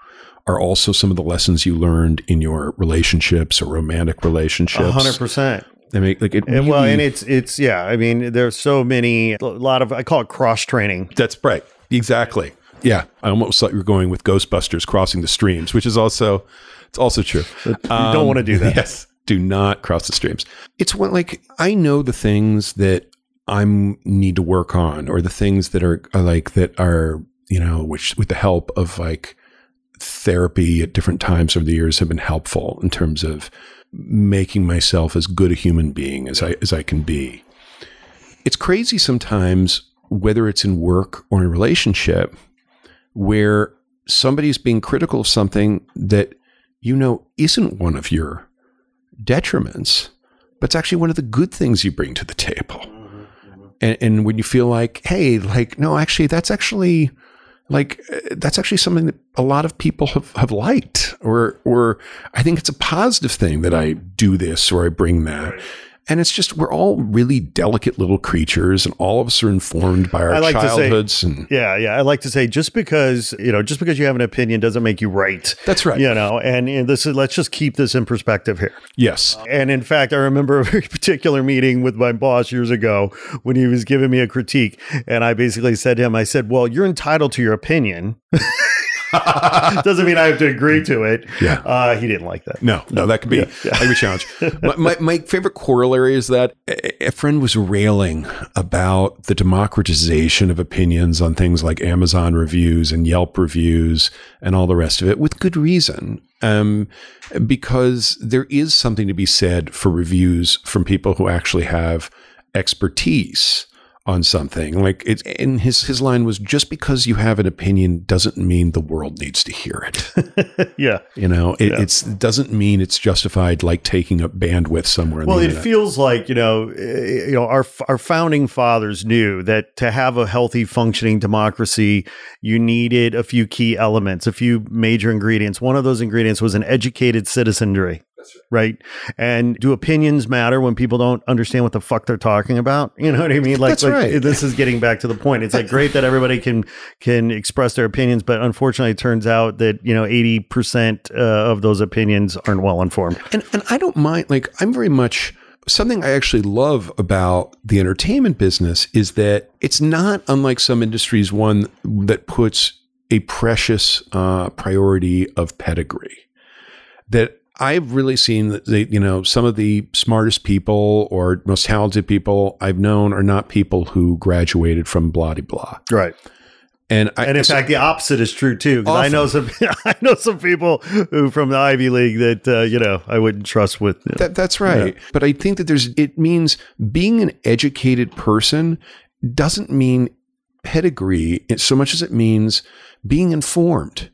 are also some of the lessons you learned in your relationships or romantic relationships? A hundred percent. I mean, like it. And well, and it's it's yeah. I mean, there's so many. A lot of I call it cross training. That's right. Exactly. Yeah. I almost thought you were going with Ghostbusters crossing the streams, which is also it's also true. You don't want to do um, that. Yes. Do not cross the streams. It's one like I know the things that I'm need to work on or the things that are, are like that are, you know, which with the help of like therapy at different times over the years have been helpful in terms of making myself as good a human being as I as I can be. It's crazy sometimes whether it's in work or in a relationship where somebody's being critical of something that you know isn't one of your detriments, but it's actually one of the good things you bring to the table. And, and when you feel like, hey, like, no, actually, that's actually like uh, that's actually something that a lot of people have, have liked, or or I think it's a positive thing that I do this or I bring that. And it's just we're all really delicate little creatures, and all of us are informed by our I like to say- childhoods. and Yeah, yeah. I like to say just because you know, just because you have an opinion doesn't make you right. that's right. You know, and, and this is let's just keep this in perspective here. Yes. And in fact, I remember a very particular meeting with my boss years ago when he was giving me a critique. And I basically said to him, I said, Well, you're entitled to your opinion. Doesn't mean I have to agree to it. Yeah. Uh, he didn't like that. No, no, that could be, that could be a challenge. my, my, my favorite corollary is that a, a friend was railing about the democratization of opinions on things like Amazon reviews and Yelp reviews and all the rest of it with good reason. Um, because there is something to be said for reviews from people who actually have expertise on something. Like it, and his his line was just because you have an opinion doesn't mean the world needs to hear it. Yeah. You know, it, it's it doesn't mean it's justified like taking up bandwidth somewhere. in Well, the it internet. feels like you know, eh, you know, our our founding fathers knew that to have a healthy, functioning democracy, you needed a few key elements, a few major ingredients. One of those ingredients was an educated citizenry. Right. And do opinions matter when people don't understand what the fuck they're talking about? You know what I mean? Like, That's like, right. this is getting back to the point. It's like great that everybody can can express their opinions, but unfortunately, it turns out that you know eighty percent uh, of those opinions aren't well informed. and and I don't mind. Like I'm very much something I actually love about the entertainment business is that it's not unlike some industries one that puts a precious uh, priority of pedigree. That I've really seen that they, you know, some of the smartest people or most talented people I've known are not people who graduated from blah de blah. Right. And I, And in so- fact, the opposite is true too. I know some, I know some people who from the Ivy League that uh, you know I wouldn't trust with. you know. That, that's right. But I think that there's, it means being an educated person doesn't mean pedigree so much as it means being informed.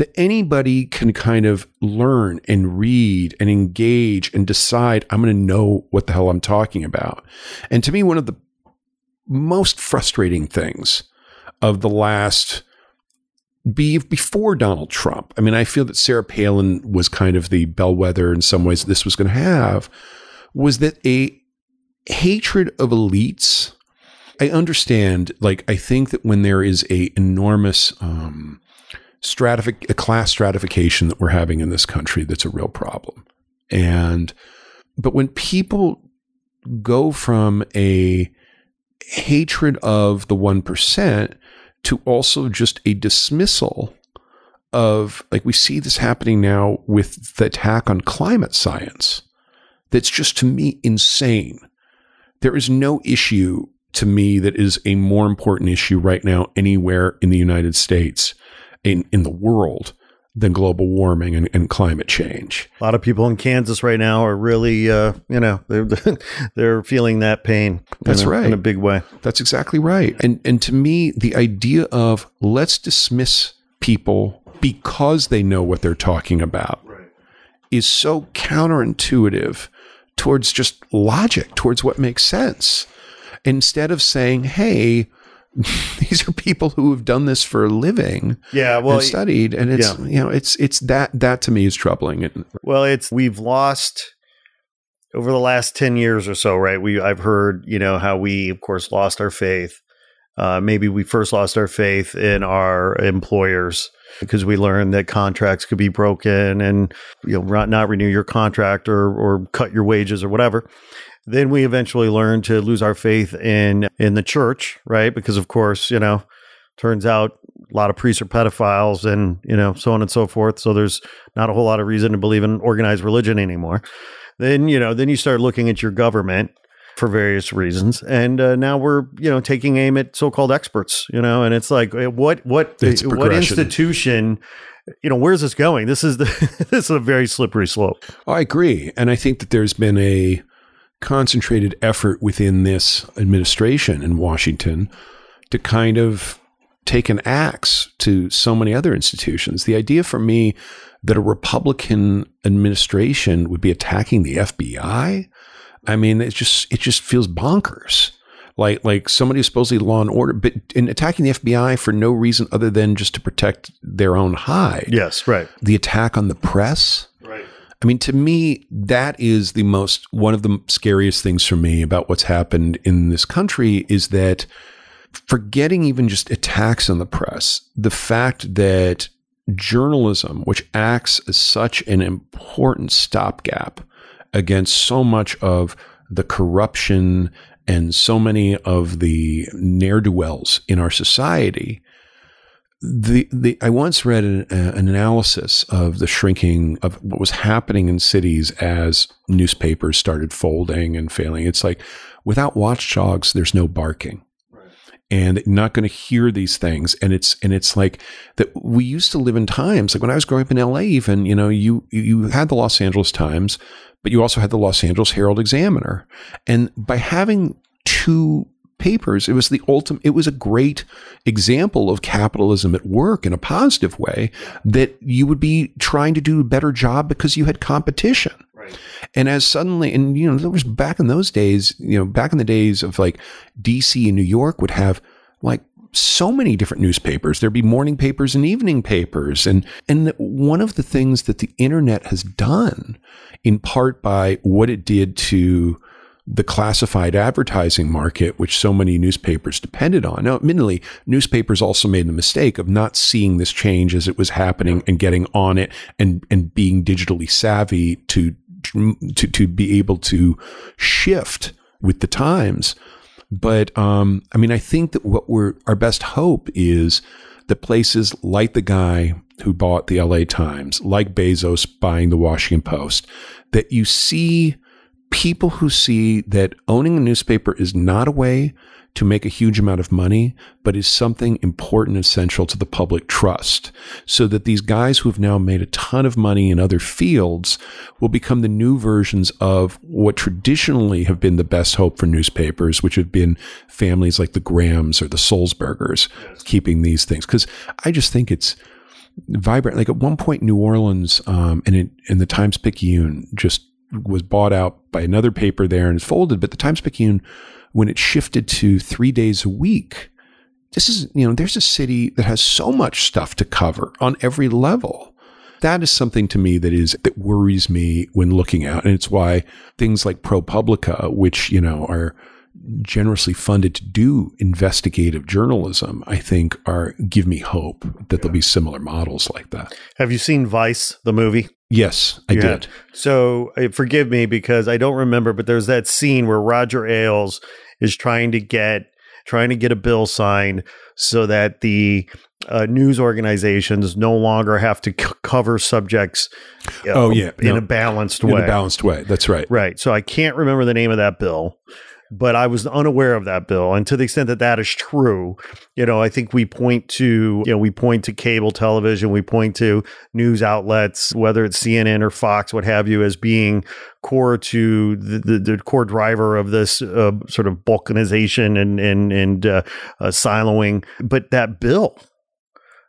That anybody can kind of learn and read and engage and decide, I'm going to know what the hell I'm talking about. And to me, one of the most frustrating things of the last be before Donald Trump. I mean, I feel that Sarah Palin was kind of the bellwether in some ways this was going to have was that a hatred of elites. I understand, like, I think that when there is a enormous um, stratific, a class stratification that we're having in this country, that's a real problem. And, but when people go from a hatred of the 1% to also just a dismissal of like we see this happening now with the attack on climate science that's just to me insane there is no issue to me that is a more important issue right now anywhere in the united states in, in the world than global warming and, and climate change A lot of people in Kansas right now are really, uh, you know, they're they're feeling that pain. That's know, right. in a big way. That's exactly right. And and to me, the idea of let's dismiss people because they know what they're talking about is so counterintuitive towards just logic, towards what makes sense. Instead of saying, hey, these are people who have done this for a living Yeah, well, and studied, and it's yeah. you know it's it's that that to me is troubling. Well, it's we've lost over the last 10 years or so, right? We I've heard, you know, how we of course lost our faith. Uh, maybe we first lost our faith in our employers because we learned that contracts could be broken and you know not, not renew your contract or or cut your wages or whatever. Then we eventually learned to lose our faith in in the church, right? Because of course, you know, turns out a lot of priests are pedophiles and you know so on and so forth. So there's not a whole lot of reason to believe in organized religion anymore. Then you know then you start looking at your government for various reasons. And uh, now we're you know taking aim at so-called experts you know? And it's like eh, what what It's what institution you know where's this going? This is the this is a very slippery slope. I agree. And I think that there's been a concentrated effort within this administration in Washington to kind of take an axe to so many other institutions. The idea for me that a Republican administration would be attacking the FBI, I mean, it just it just feels bonkers. Like like somebody who's supposedly law and order, but in attacking the FBI for no reason other than just to protect their own hide. yes right The attack on the press. I mean, to me, that is the most one of the scariest things for me about what's happened in this country is that forgetting even just attacks on the press, the fact that journalism, which acts as such an important stopgap against so much of the corruption and so many of the ne'er do wells in our society, the the I once read an, uh, an analysis of the shrinking of what was happening in cities as newspapers started folding and failing. It's like without watchdogs, there's no barking. And not going to hear these things, and it's and it's like that. We used to live in times like when I was growing up in L.A. Even you know you you- you had the Los Angeles Times, but you also had the Los Angeles Herald Examiner, and by having two papers, it was the ultimate. It was a great example of capitalism at work in a positive way. That you would be trying to do a better job because you had competition. right And as suddenly, and you know, there was back in those days, you know, back in the days of like DC and New York would have like so many different newspapers. There'd be morning papers and evening papers. And, and one of the things that the internet has done in part by what it did to the classified advertising market, which so many newspapers depended on. Now, admittedly, newspapers also made the mistake of not seeing this change as it was happening and getting on it and, and being digitally savvy to, to, to be able to shift with the times. But, um, I mean, I think that what we're, our best hope is that places like the guy who bought the LA Times, like Bezos buying the Washington Post, that you see people who see that owning a newspaper is not a way to make a huge amount of money, but is something important and essential to the public trust. So that these guys who have now made a ton of money in other fields will become the new versions of what traditionally have been the best hope for newspapers, which have been families like the Grahams or the Sulzbergers keeping these things. Cause I just think it's, vibrant. Like at one point, New Orleans um, and it, and the Times Picayune just was bought out by another paper there and it's folded. But the Times Picayune, when it shifted to three days a week, this is you know there's a city that has so much stuff to cover on every level. That is something to me that is that worries me when looking out, and it's why things like ProPublica, which you know are generously funded to do investigative journalism, I think are give me hope that there'll be similar models like that. Have you seen Vice, the movie? Yes, I You did. had. So uh, forgive me because I don't remember, but there's that scene where Roger Ailes is trying to get trying to get a bill signed so that the uh, news organizations no longer have to c- cover subjects. uh, Oh, yeah. in No. a balanced way. In a balanced way. That's right. Right. So I can't remember the name of that bill, but I was unaware of that bill. And to the extent that that is true, you know, I think we point to, you know, we point to cable television, we point to news outlets, whether it's CNN or Fox, what have you, as being core to the, the, the core driver of this uh, sort of balkanization and, and, and uh, uh, siloing. But that bill,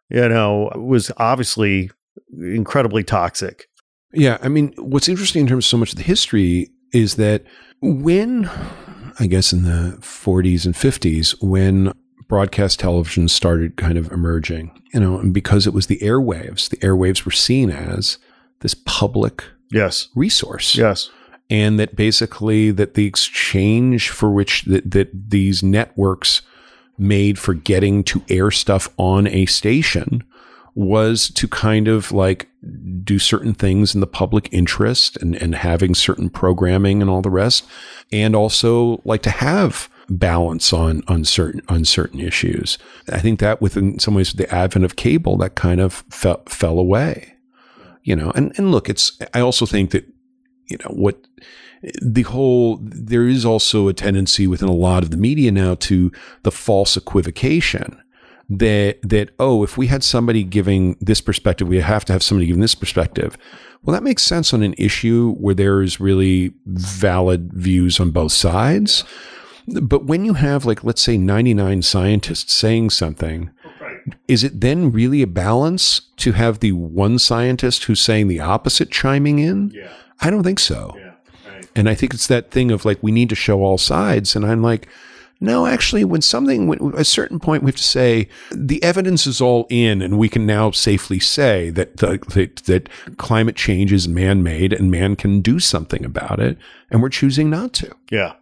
you know, was obviously incredibly toxic. Yeah, I mean, what's interesting in terms of so much of the history is that when, I guess, in the 40s and 50s, when broadcast television started kind of emerging, you know, and because it was the airwaves, the airwaves were seen as this public Yes. resource. Yes. and that basically that the exchange for which that, that these networks made for getting to air stuff on a station was to kind of like do certain things in the public interest and, and having certain programming and all the rest and also like to have balance on on certain on certain issues. I think that within some ways the advent of cable that kind of fell, fell away you know? And and look it's i also think that you know what the whole there is also a tendency within a lot of the media now to the false equivocation that that oh if we had somebody giving this perspective we have to have somebody giving this perspective well that makes sense on an issue where there is really valid views on both sides but when you have like let's say 99 scientists saying something is it then really a balance to have the one scientist who's saying the opposite chiming in Yeah. I don't think so. Yeah. Right. And I think it's that thing of like, we need to show all sides. And I'm like, no, actually, when something, when, at a certain point, we have to say the evidence is all in, and we can now safely say that the, that, that climate change is man made and man can do something about it. And we're choosing not to. Yeah.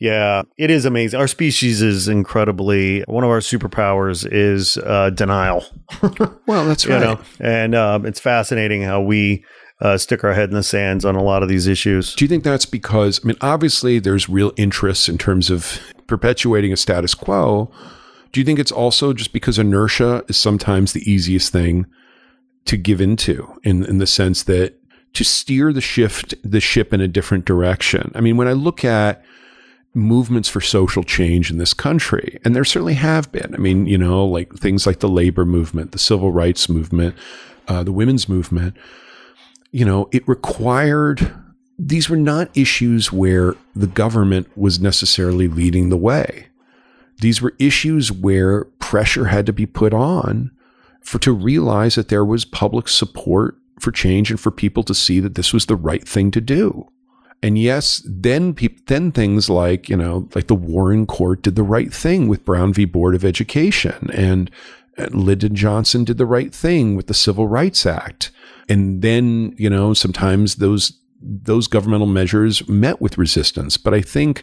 Yeah, it is amazing. Our species is incredibly one of our superpowers is uh, denial. Well, that's you know, and um, it's fascinating how we uh, stick our head in the sands on a lot of these issues. Do you think that's because, I mean, obviously there's real interest in terms of perpetuating a status quo. Do you think it's also just because inertia is sometimes the easiest thing to give into in, in the sense that to steer the shift, the ship in a different direction? I mean, when I look at movements for social change in this country, and there certainly have been. I mean, you know, like things like the labor movement, the civil rights movement, uh, the women's movement, you know, it required these were not issues where the government was necessarily leading the way. These were issues where pressure had to be put on for to realize that there was public support for change and for people to see that this was the right thing to do. And yes, then peop- then things like, you know, like the Warren Court did the right thing with Brown v. Board of Education and Lyndon Johnson did the right thing with the Civil Rights Act. And then, you know, sometimes those those governmental measures met with resistance. But I think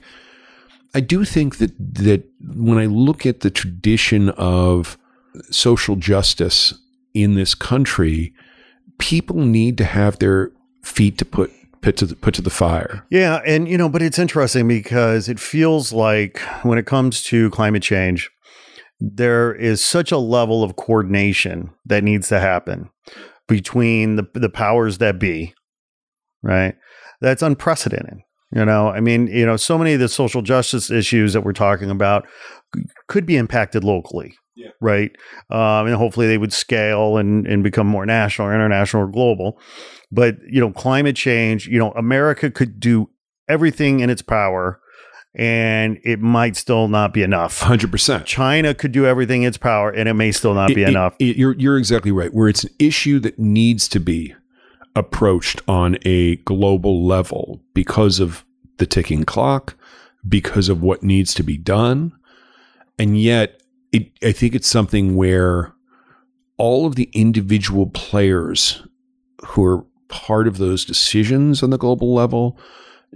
I do think that that when I look at the tradition of social justice in this country, people need to have their feet to put put to the, put to the fire. Yeah, and you know, but it's interesting because it feels like when it comes to climate change, there is such a level of coordination that needs to happen between the the powers that be, right? That's unprecedented. You know, I mean, you know, so many of the social justice issues that we're talking about could be impacted locally, Yeah. right? Um, and hopefully they would scale and, and become more national or international or global. But, you know, climate change, you know, America could do everything in its power and it might still not be enough. 100%. China could do everything in its power and it may still not be It- it- enough. it- you're you're exactly right. Where it's an issue that needs to be approached on a global level because of the ticking clock, because of what needs to be done, and yet it, I think it's something where all of the individual players who are part of those decisions on the global level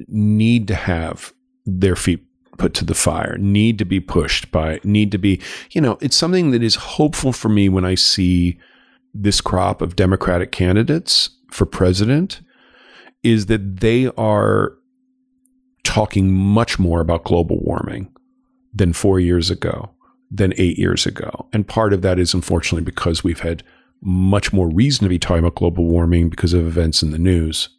need to have their feet put to the fire, need to be pushed by, need to be, you know, it's something that is hopeful for me when I see this crop of Democratic candidates for president is that they are talking much more about global warming than four years ago, than eight years ago. And part of that is unfortunately because we've had much more reason to be talking about global warming because of events in the news.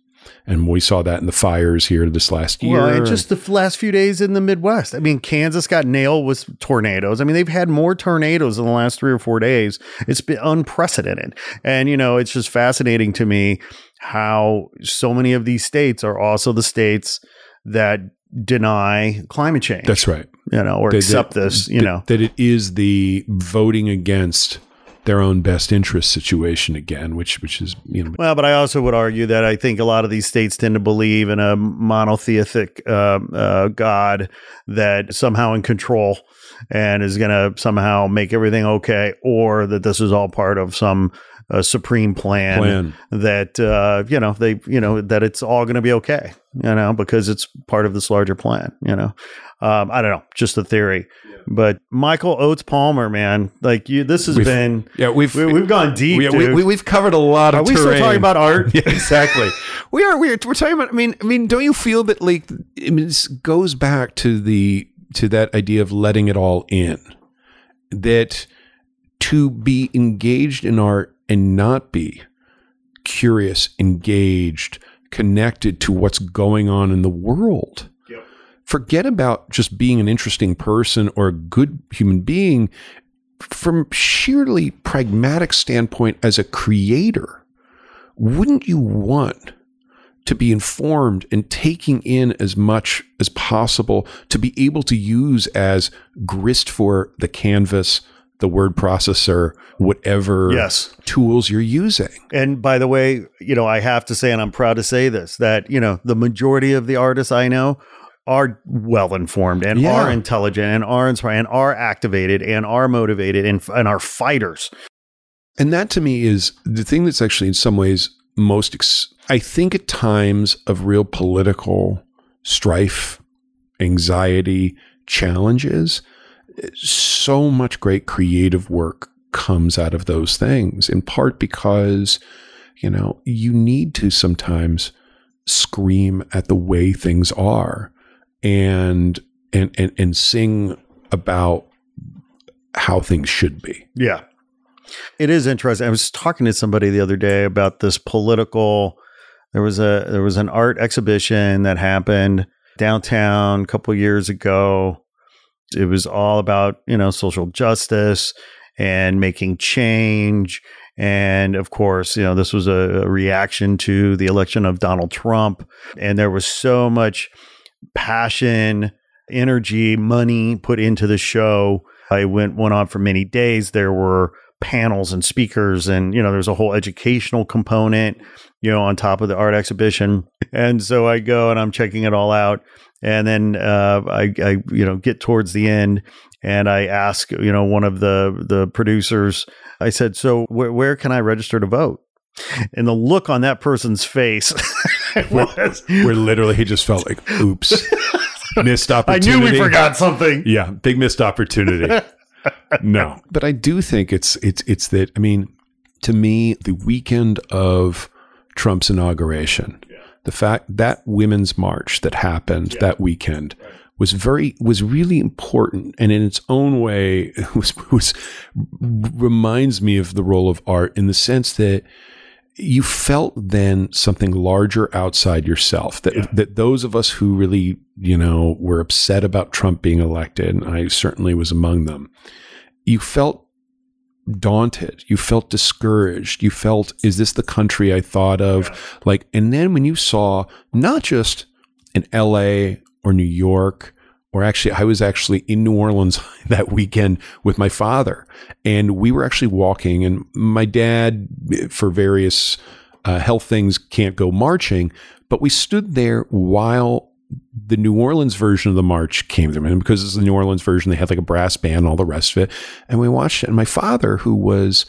And we saw that in the fires here this last year. Well, and just the last few days in the Midwest. I mean, Kansas got nailed with tornadoes. I mean, they've had more tornadoes in the last three or four days. It's been unprecedented. And, you know, it's just fascinating to me how so many of these states are also the states that deny climate change, that's right. you know, or That- accept that- this, you that- know. that it is the voting against their own best interest situation again, which which is you know Well, but I also would argue that I think a lot of these states tend to believe in a monotheistic uh, uh, God that somehow in control and is going to somehow make everything okay, or that this is all part of some uh, supreme plan, plan. that uh, you know they you know that it's all going to be okay, you know, because it's part of this larger plan, you know. Um, I don't know, just a theory. But Michael Oates Palmer, man, like you, this has We've- been Yeah, we've we, we've gone deep. we, we, dude. we, we've covered a lot of. Are we still talking about art? Yeah, exactly. we are. We're, we're talking about. I mean, I mean, don't you feel that like I mean, this goes back to the to that idea of letting it all in, that to be engaged in art and not be curious, engaged, connected to what's going on in the world. Forget about just being an interesting person or a good human being from sheerly pragmatic standpoint as a creator wouldn't you want to be informed and taking in as much as possible to be able to use as grist for the canvas the word processor whatever Yes. tools you're using And by the way, you know, I have to say, and I'm proud to say this, that, you know, the majority of the artists I know are well informed and Yeah. are intelligent and are inspired and are activated and are motivated and, and are fighters. And that to me is the thing that's actually in some ways most, ex- I think at times of real political strife, anxiety, challenges, so much great creative work comes out of those things, in part because, you know, you need to sometimes scream at the way things are and, and, and, and sing about how things should be. Yeah. It is interesting. I was talking to somebody the other day about this political there was a there was an art exhibition that happened downtown a couple years ago. It was all about, you know, social justice and making change and of course, you know, this was a, a reaction to the election of Donald Trump and there was so much passion, energy, money put into the show. I went went on for many days. There were panels and speakers, and you know, there's a whole educational component, you know, on top of the art exhibition. And so I go and I'm checking it all out, and then uh, I, I, you know, get towards the end, and I ask, you know, one of the the producers. I said, "So where where can I register to vote?" And the look on that person's face was, where literally he just felt like, oops, missed opportunity. I knew we forgot something. Yeah, big missed opportunity. no, but I do think it's it's it's that. I mean, to me, the weekend of Trump's inauguration, the fact that women's march that happened that weekend was very was really important and in its own way was was reminds me of the role of art in the sense that you felt then something larger outside yourself that Yeah. that those of us who really you know were upset about Trump being elected and I certainly was among them you felt daunted you felt discouraged you felt is this the country I thought of like and then when you saw not just in LA or New York or actually I was actually in New Orleans that weekend with my father. And we were actually walking and my dad for various uh, health things can't go marching but we stood there while the New Orleans version of the march came through and because it's the New Orleans version. They had like a brass band and all the rest of it. And we watched it. And my father who was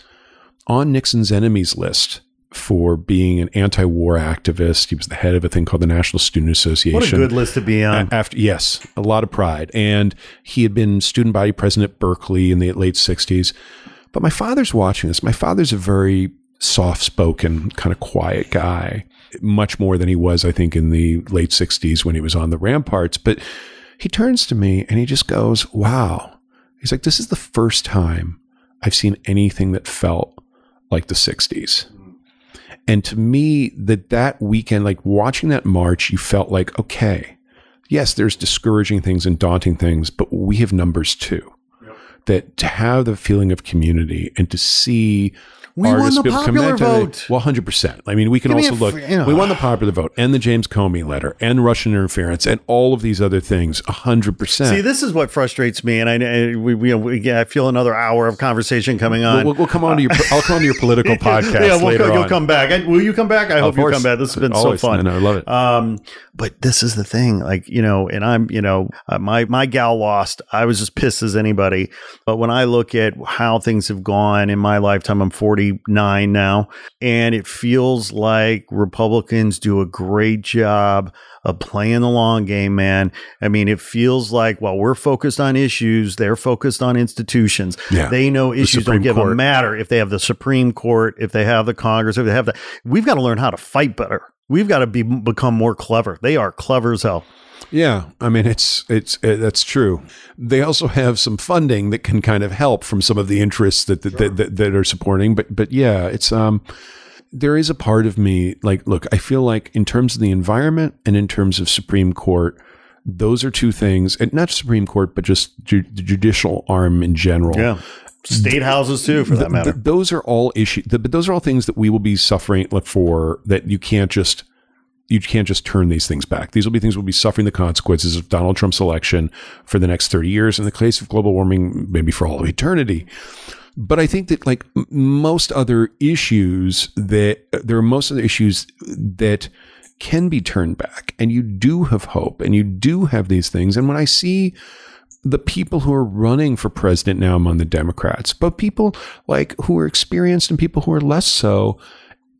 on Nixon's enemies list for being an anti-war activist he was the head of a thing called the National Student Association What a good list to be on. after yes, a lot of pride, and he had been student body president at Berkeley in the late '60s. But my father's watching this. My father's a very soft-spoken, kind of quiet guy, much more than he was, I think, in the late '60s when he was on the ramparts. But he turns to me and he just goes, "Wow." He's like, "This is the first time I've seen anything that felt like the '60s." And to me, that that weekend, like watching that march, you felt like, okay, yes, there's discouraging things and daunting things, but we have numbers too. That to have the feeling of community and to see We won the be able to come popular vote. Well, hundred percent. I mean, we can Give also look. you know. We won the popular vote and the James Comey letter and Russian interference and all of these other things. hundred percent. See, this is what frustrates me, and I, I we, we, we yeah, I feel another hour of conversation coming on. We'll, we'll come on to your. I'll come on to your political podcast yeah, we'll later you'll on. come back. I, will you come back? I hope you come back. This has been Always. so fun. No, I love it. Um, but this is the thing, like you know, and I'm, you know, uh, my my gal lost. I was as pissed as anybody. But when I look at how things have gone in my lifetime, I'm 49 now, and it feels like Republicans do a great job of playing the long game, man. I mean, it feels like while we're focused on issues, they're focused on institutions. Yeah. They know issues don't give a matter if they have the Supreme Court, if they have the Congress, if they have the. We've got to learn how to fight better. We've got to be become more clever. They are clever as hell. Yeah, I mean it's it's uh, that's true. They also have some funding that can kind of help from some of the interests that that, that, that, that are supporting. But but yeah, it's um there is a part of me like look, I feel like in terms of the environment and in terms of Supreme Court, those are two things, and not Supreme Court, but just ju- the judicial arm in general. Yeah, state houses too, for that matter. those are all issues, but those are all things that we will be suffering for. That you can't just you can't just turn these things back. These will be things we'll be suffering the consequences of Donald Trump's election for the next thirty years. In the case of global warming, maybe for all of eternity. But I think that like most other issues, that there are most other issues that can be turned back, and you do have hope, and you do have these things. And when I see the people who are running for president now among the Democrats, but people like who are experienced and people who are less so.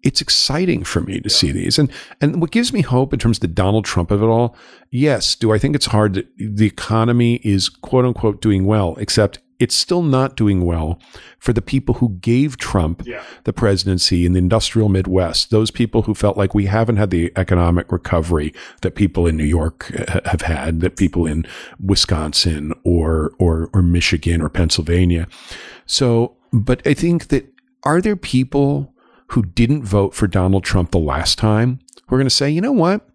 It's exciting for me to see these. And and what gives me hope in terms of the Donald Trump of it all, yes, do I think it's hard that the economy is quote unquote doing well, except it's still not doing well for the people who gave Trump the presidency in the industrial Midwest, those people who felt like we haven't had the economic recovery that people in New York uh, have had, that people in Wisconsin or or or Michigan or Pennsylvania. So, but I think that are there people who didn't vote for Donald Trump the last time who are going to say, you know what?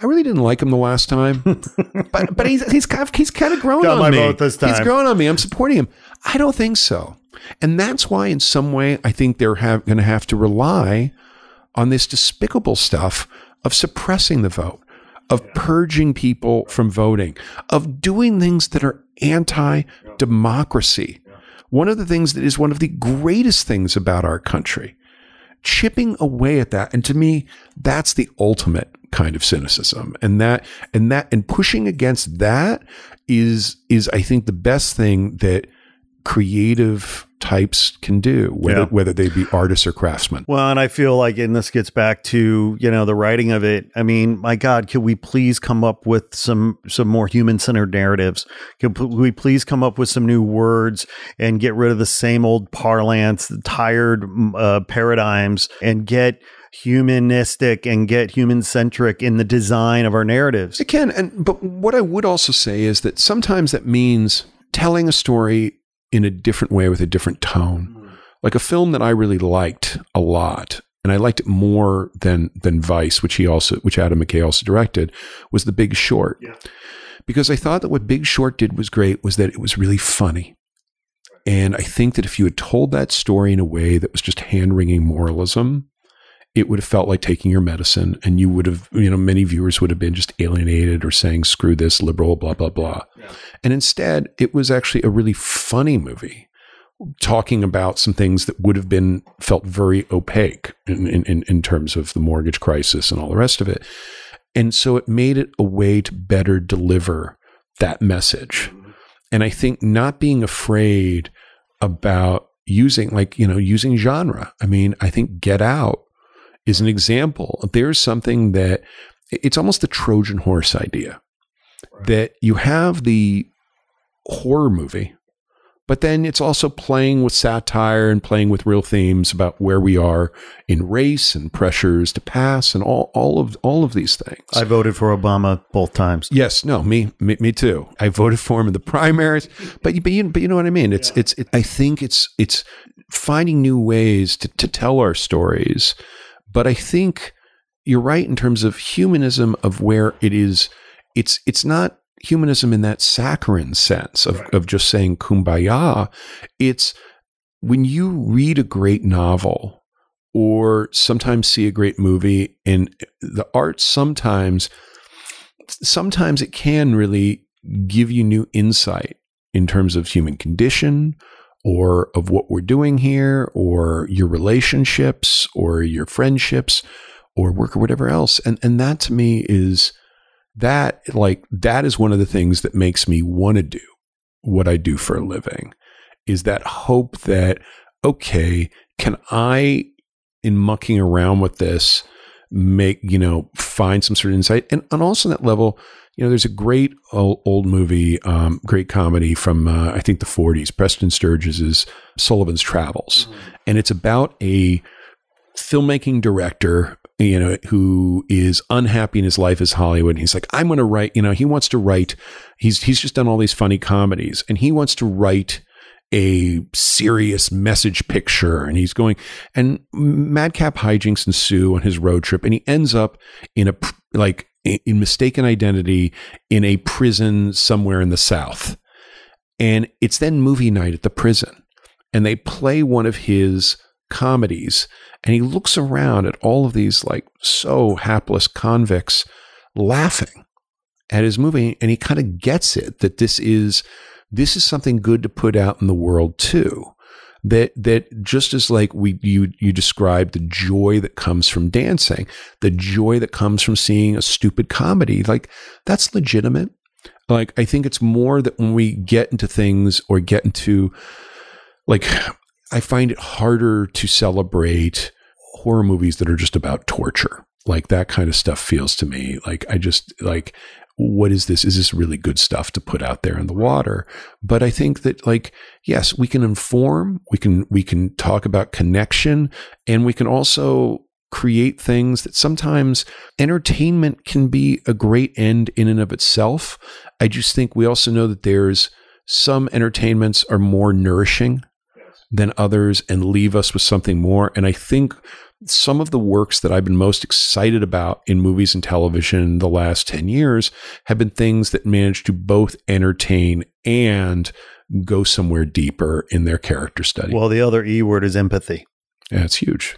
I really didn't like him the last time, but but he's he's kind of he's kind of grown Got on me. He's grown on me. I'm supporting him. I don't think so, and that's why, in some way, I think they're have, going to have to rely on this despicable stuff of suppressing the vote, of purging people from voting, of doing things that are anti-democracy. One of the things that is one of the greatest things about our country chipping away at that. And to me that's the ultimate kind of cynicism. And that and that and pushing against that is is i think the best thing that creative types can do whether Yeah. whether they be artists or craftsmen Well, and I feel like, and this gets back to you know the writing of it. I mean, my God, could we please come up with some some more human centered narratives? Could we please come up with some new words and get rid of the same old parlance, the tired uh, paradigms, and get humanistic and get human centric in the design of our narratives. It can, and but what I would also say is that sometimes that means telling a story in a different way with a different tone. Like a film that I really liked a lot, and I liked it more than than Vice, which he also, which Adam McKay also directed, was The Big Short. Yeah. Because I thought that what Big Short did was great was that it was really funny. And I think that if you had told that story in a way that was just hand wringing moralism, it would have felt like taking your medicine and you would have, you know, many viewers would have been just alienated or saying, screw this, liberal, blah, blah, blah. Yeah. And instead, it was actually a really funny movie talking about some things that would have been felt very opaque in, in, in terms of the mortgage crisis and all the rest of it. And so it made it a way to better deliver that message. Mm-hmm. And I think not being afraid about using, like, you know, using genre. I mean, I think Get Out is an example. There's something that it's almost the Trojan horse idea right. that you have the horror movie, but then it's also playing with satire and playing with real themes about where we are in race and pressures to pass and all, all of all of these things. I voted for Obama both times. Yes, no, me me, me too. I voted for him in the primaries, but but you but you know what I mean. It's yeah. it's it, I think it's it's finding new ways to to tell our stories but I think you're right in terms of humanism of where it is. It's it's not humanism in that saccharine sense of, right. of just saying kumbaya. It's when you read a great novel or sometimes see a great movie and the art sometimes sometimes it can really give you new insight in terms of human condition or of what we're doing here or your relationships or your friendships or work or whatever else. And and that to me is that like that is one of the things that makes me want to do what I do for a living is that hope that okay can I in mucking around with this make you know find some sort of insight and, and also that level you know, there's a great old, old movie, um, great comedy from uh, I think the 40s, Preston Sturges's Sullivan's Travels, mm-hmm. and it's about a filmmaking director you know, who is unhappy in his life as Hollywood. And He's like, I'm going to write, you know, he wants to write, he's, he's just done all these funny comedies and he wants to write a serious message picture. And he's going, and madcap hijinks ensue on his road trip. And he ends up in a, like, in mistaken identity in a prison somewhere in the South. And it's then movie night at the prison. And they play one of his comedies. And he looks around at all of these, like, so hapless convicts laughing at his movie. And he kind of gets it that this is. This is something good to put out in the world too that that just as like we you you described the joy that comes from dancing, the joy that comes from seeing a stupid comedy, like that's legitimate. Like I think it's more that when we get into things or get into like I find it harder to celebrate horror movies that are just about torture. Like that kind of stuff feels to me like I just like what is this? Is this really good stuff to put out there in the water? But I think that like, yes, we can inform, we can, we can talk about connection and we can also create things that sometimes entertainment can be a great end in and of itself. I just think we also know that there's some entertainments are more nourishing than others and leave us with something more. And I think some of the works that I've been most excited about in movies and television the last 10 years have been things that managed to both entertain and go somewhere deeper in their character study. Well, the other E word is empathy. Yeah, it's huge.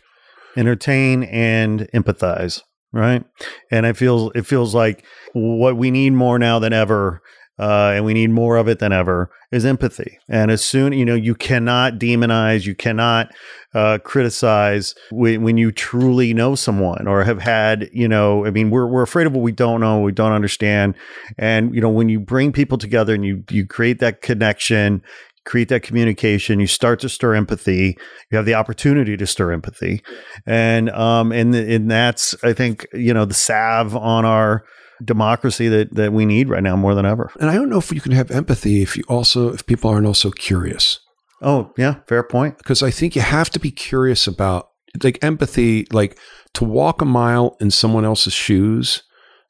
Entertain and empathize, right? And it feels it feels like what we need more now than ever uh, and we need more of it than ever, is empathy. And as soon, you know, you cannot demonize, you cannot uh, criticize when, when you truly know someone or have had, you know, I mean, we're, we're afraid of what we don't know, we don't understand. And, you know, when you bring people together and you, you create that connection, create that communication, you start to stir empathy, you have the opportunity to stir empathy. And, um, and, and that's, I think, you know, the salve on our, democracy that that we need right now more than ever. And I don't know if you can have empathy if you also if people aren't also curious. Oh, yeah, fair point. Because I think you have to be curious about like empathy like to walk a mile in someone else's shoes,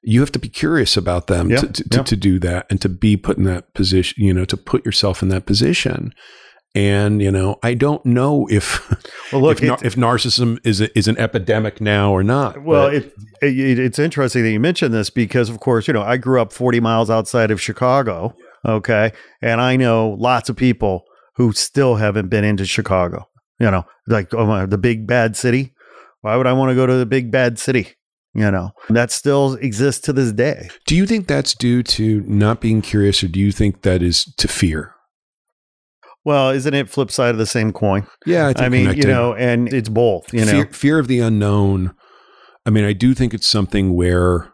you have to be curious about them Yeah, to, to, yeah. to do that and to be put in that position, you know, to put yourself in that position. And, you know, I don't know if, Well, look, if, if narcissism is, a, is an epidemic now or not. Well, it, it it's interesting that you mentioned this because, of course, you know I grew up 40 miles outside of Chicago. Okay, and I know lots of people who still haven't been into Chicago. You know, like oh my, the big bad city. Why would I want to go to the big bad city? You know, that still exists to this day. do you think that's due to not being curious or do you think that is to fear? Well, isn't it flip side of the same coin? Yeah, I, think I mean, connected. you know, and it's both. You know, fear, fear of the unknown. I mean, I do think it's something where,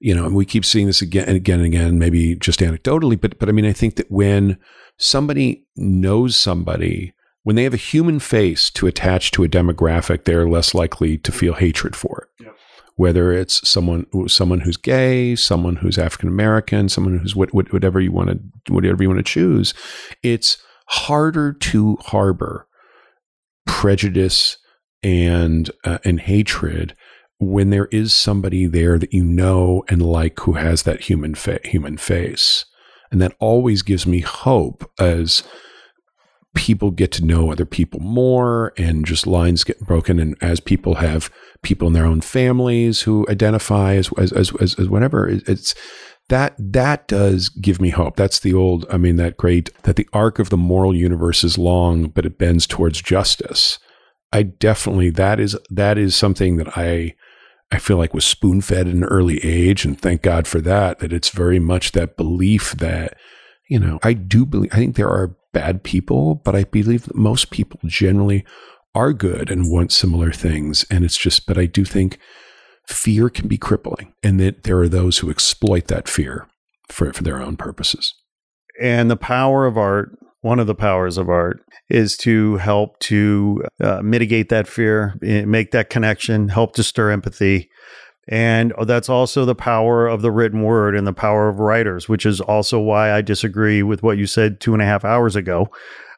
you know, and we keep seeing this again and again and again, maybe just anecdotally, but but I mean, I think that when somebody knows somebody, when they have a human face to attach to a demographic, they're less likely to feel hatred for it. Whether it's someone someone who's gay, someone who's African American, someone who's what, what, whatever you want to whatever you want to choose, it's harder to harbor prejudice and uh, and hatred when there is somebody there that you know and like who has that human fa- human face. And that always gives me hope as people get to know other people more and just lines get broken and as people have people in their own families who identify as as as, as, as whatever. It's that that does give me hope. That's the old i mean that great that the arc of the moral universe is long but it bends towards justice. I definitely that is that is something that i i feel like was spoon fed at an early age and thank god for that that it's very much that belief that you know i do believe i think there are bad people but i believe that most people generally are good and want similar things and it's just but i do think fear can be crippling and that there are those who exploit that fear for, for their own purposes. and the power of art one of the powers of art is to help to uh, mitigate that fear eh, make that connection help to stir empathy and that's also the power of the written word and the power of writers which is also why i disagree with what you said two and a half hours ago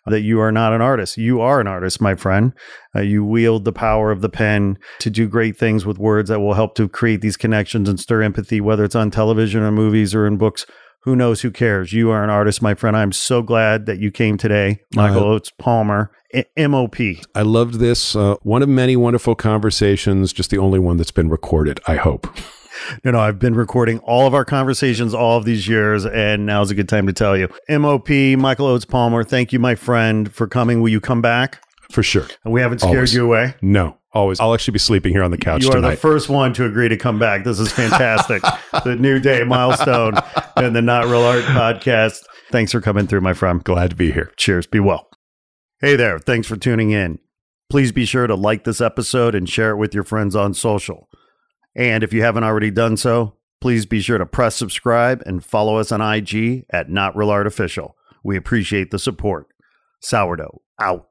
that you are not an artist. You are an artist my friend. Uh, you wield the power of the pen to do great things with words that will help to create these connections and stir empathy whether it's on television or movies or in books. Who knows? Who cares? You are an artist my friend. I'm so glad that you came today michael Uh, oates palmer. I- mop I loved this. Uh, one of many wonderful conversations, just the only one that's been recorded, I hope. no no i've been recording all of our conversations all of these years and now's a good time to tell you mop michael oates palmer thank you my friend for coming will you come back For sure. and we haven't scared Always. you away No, always. I'll actually be sleeping here on the couch you are the first one to agree to come back. This is fantastic. the new day milestone and the Not Real Art podcast. Thanks for coming through, my friend. Glad to be here. Cheers. Be well. Hey there. Thanks for tuning in. Please be sure to like this episode and share it with your friends on social. And if you haven't already done so, please be sure to press subscribe and follow us on IG at Not Real Art Official. We appreciate the support. Sourdough out.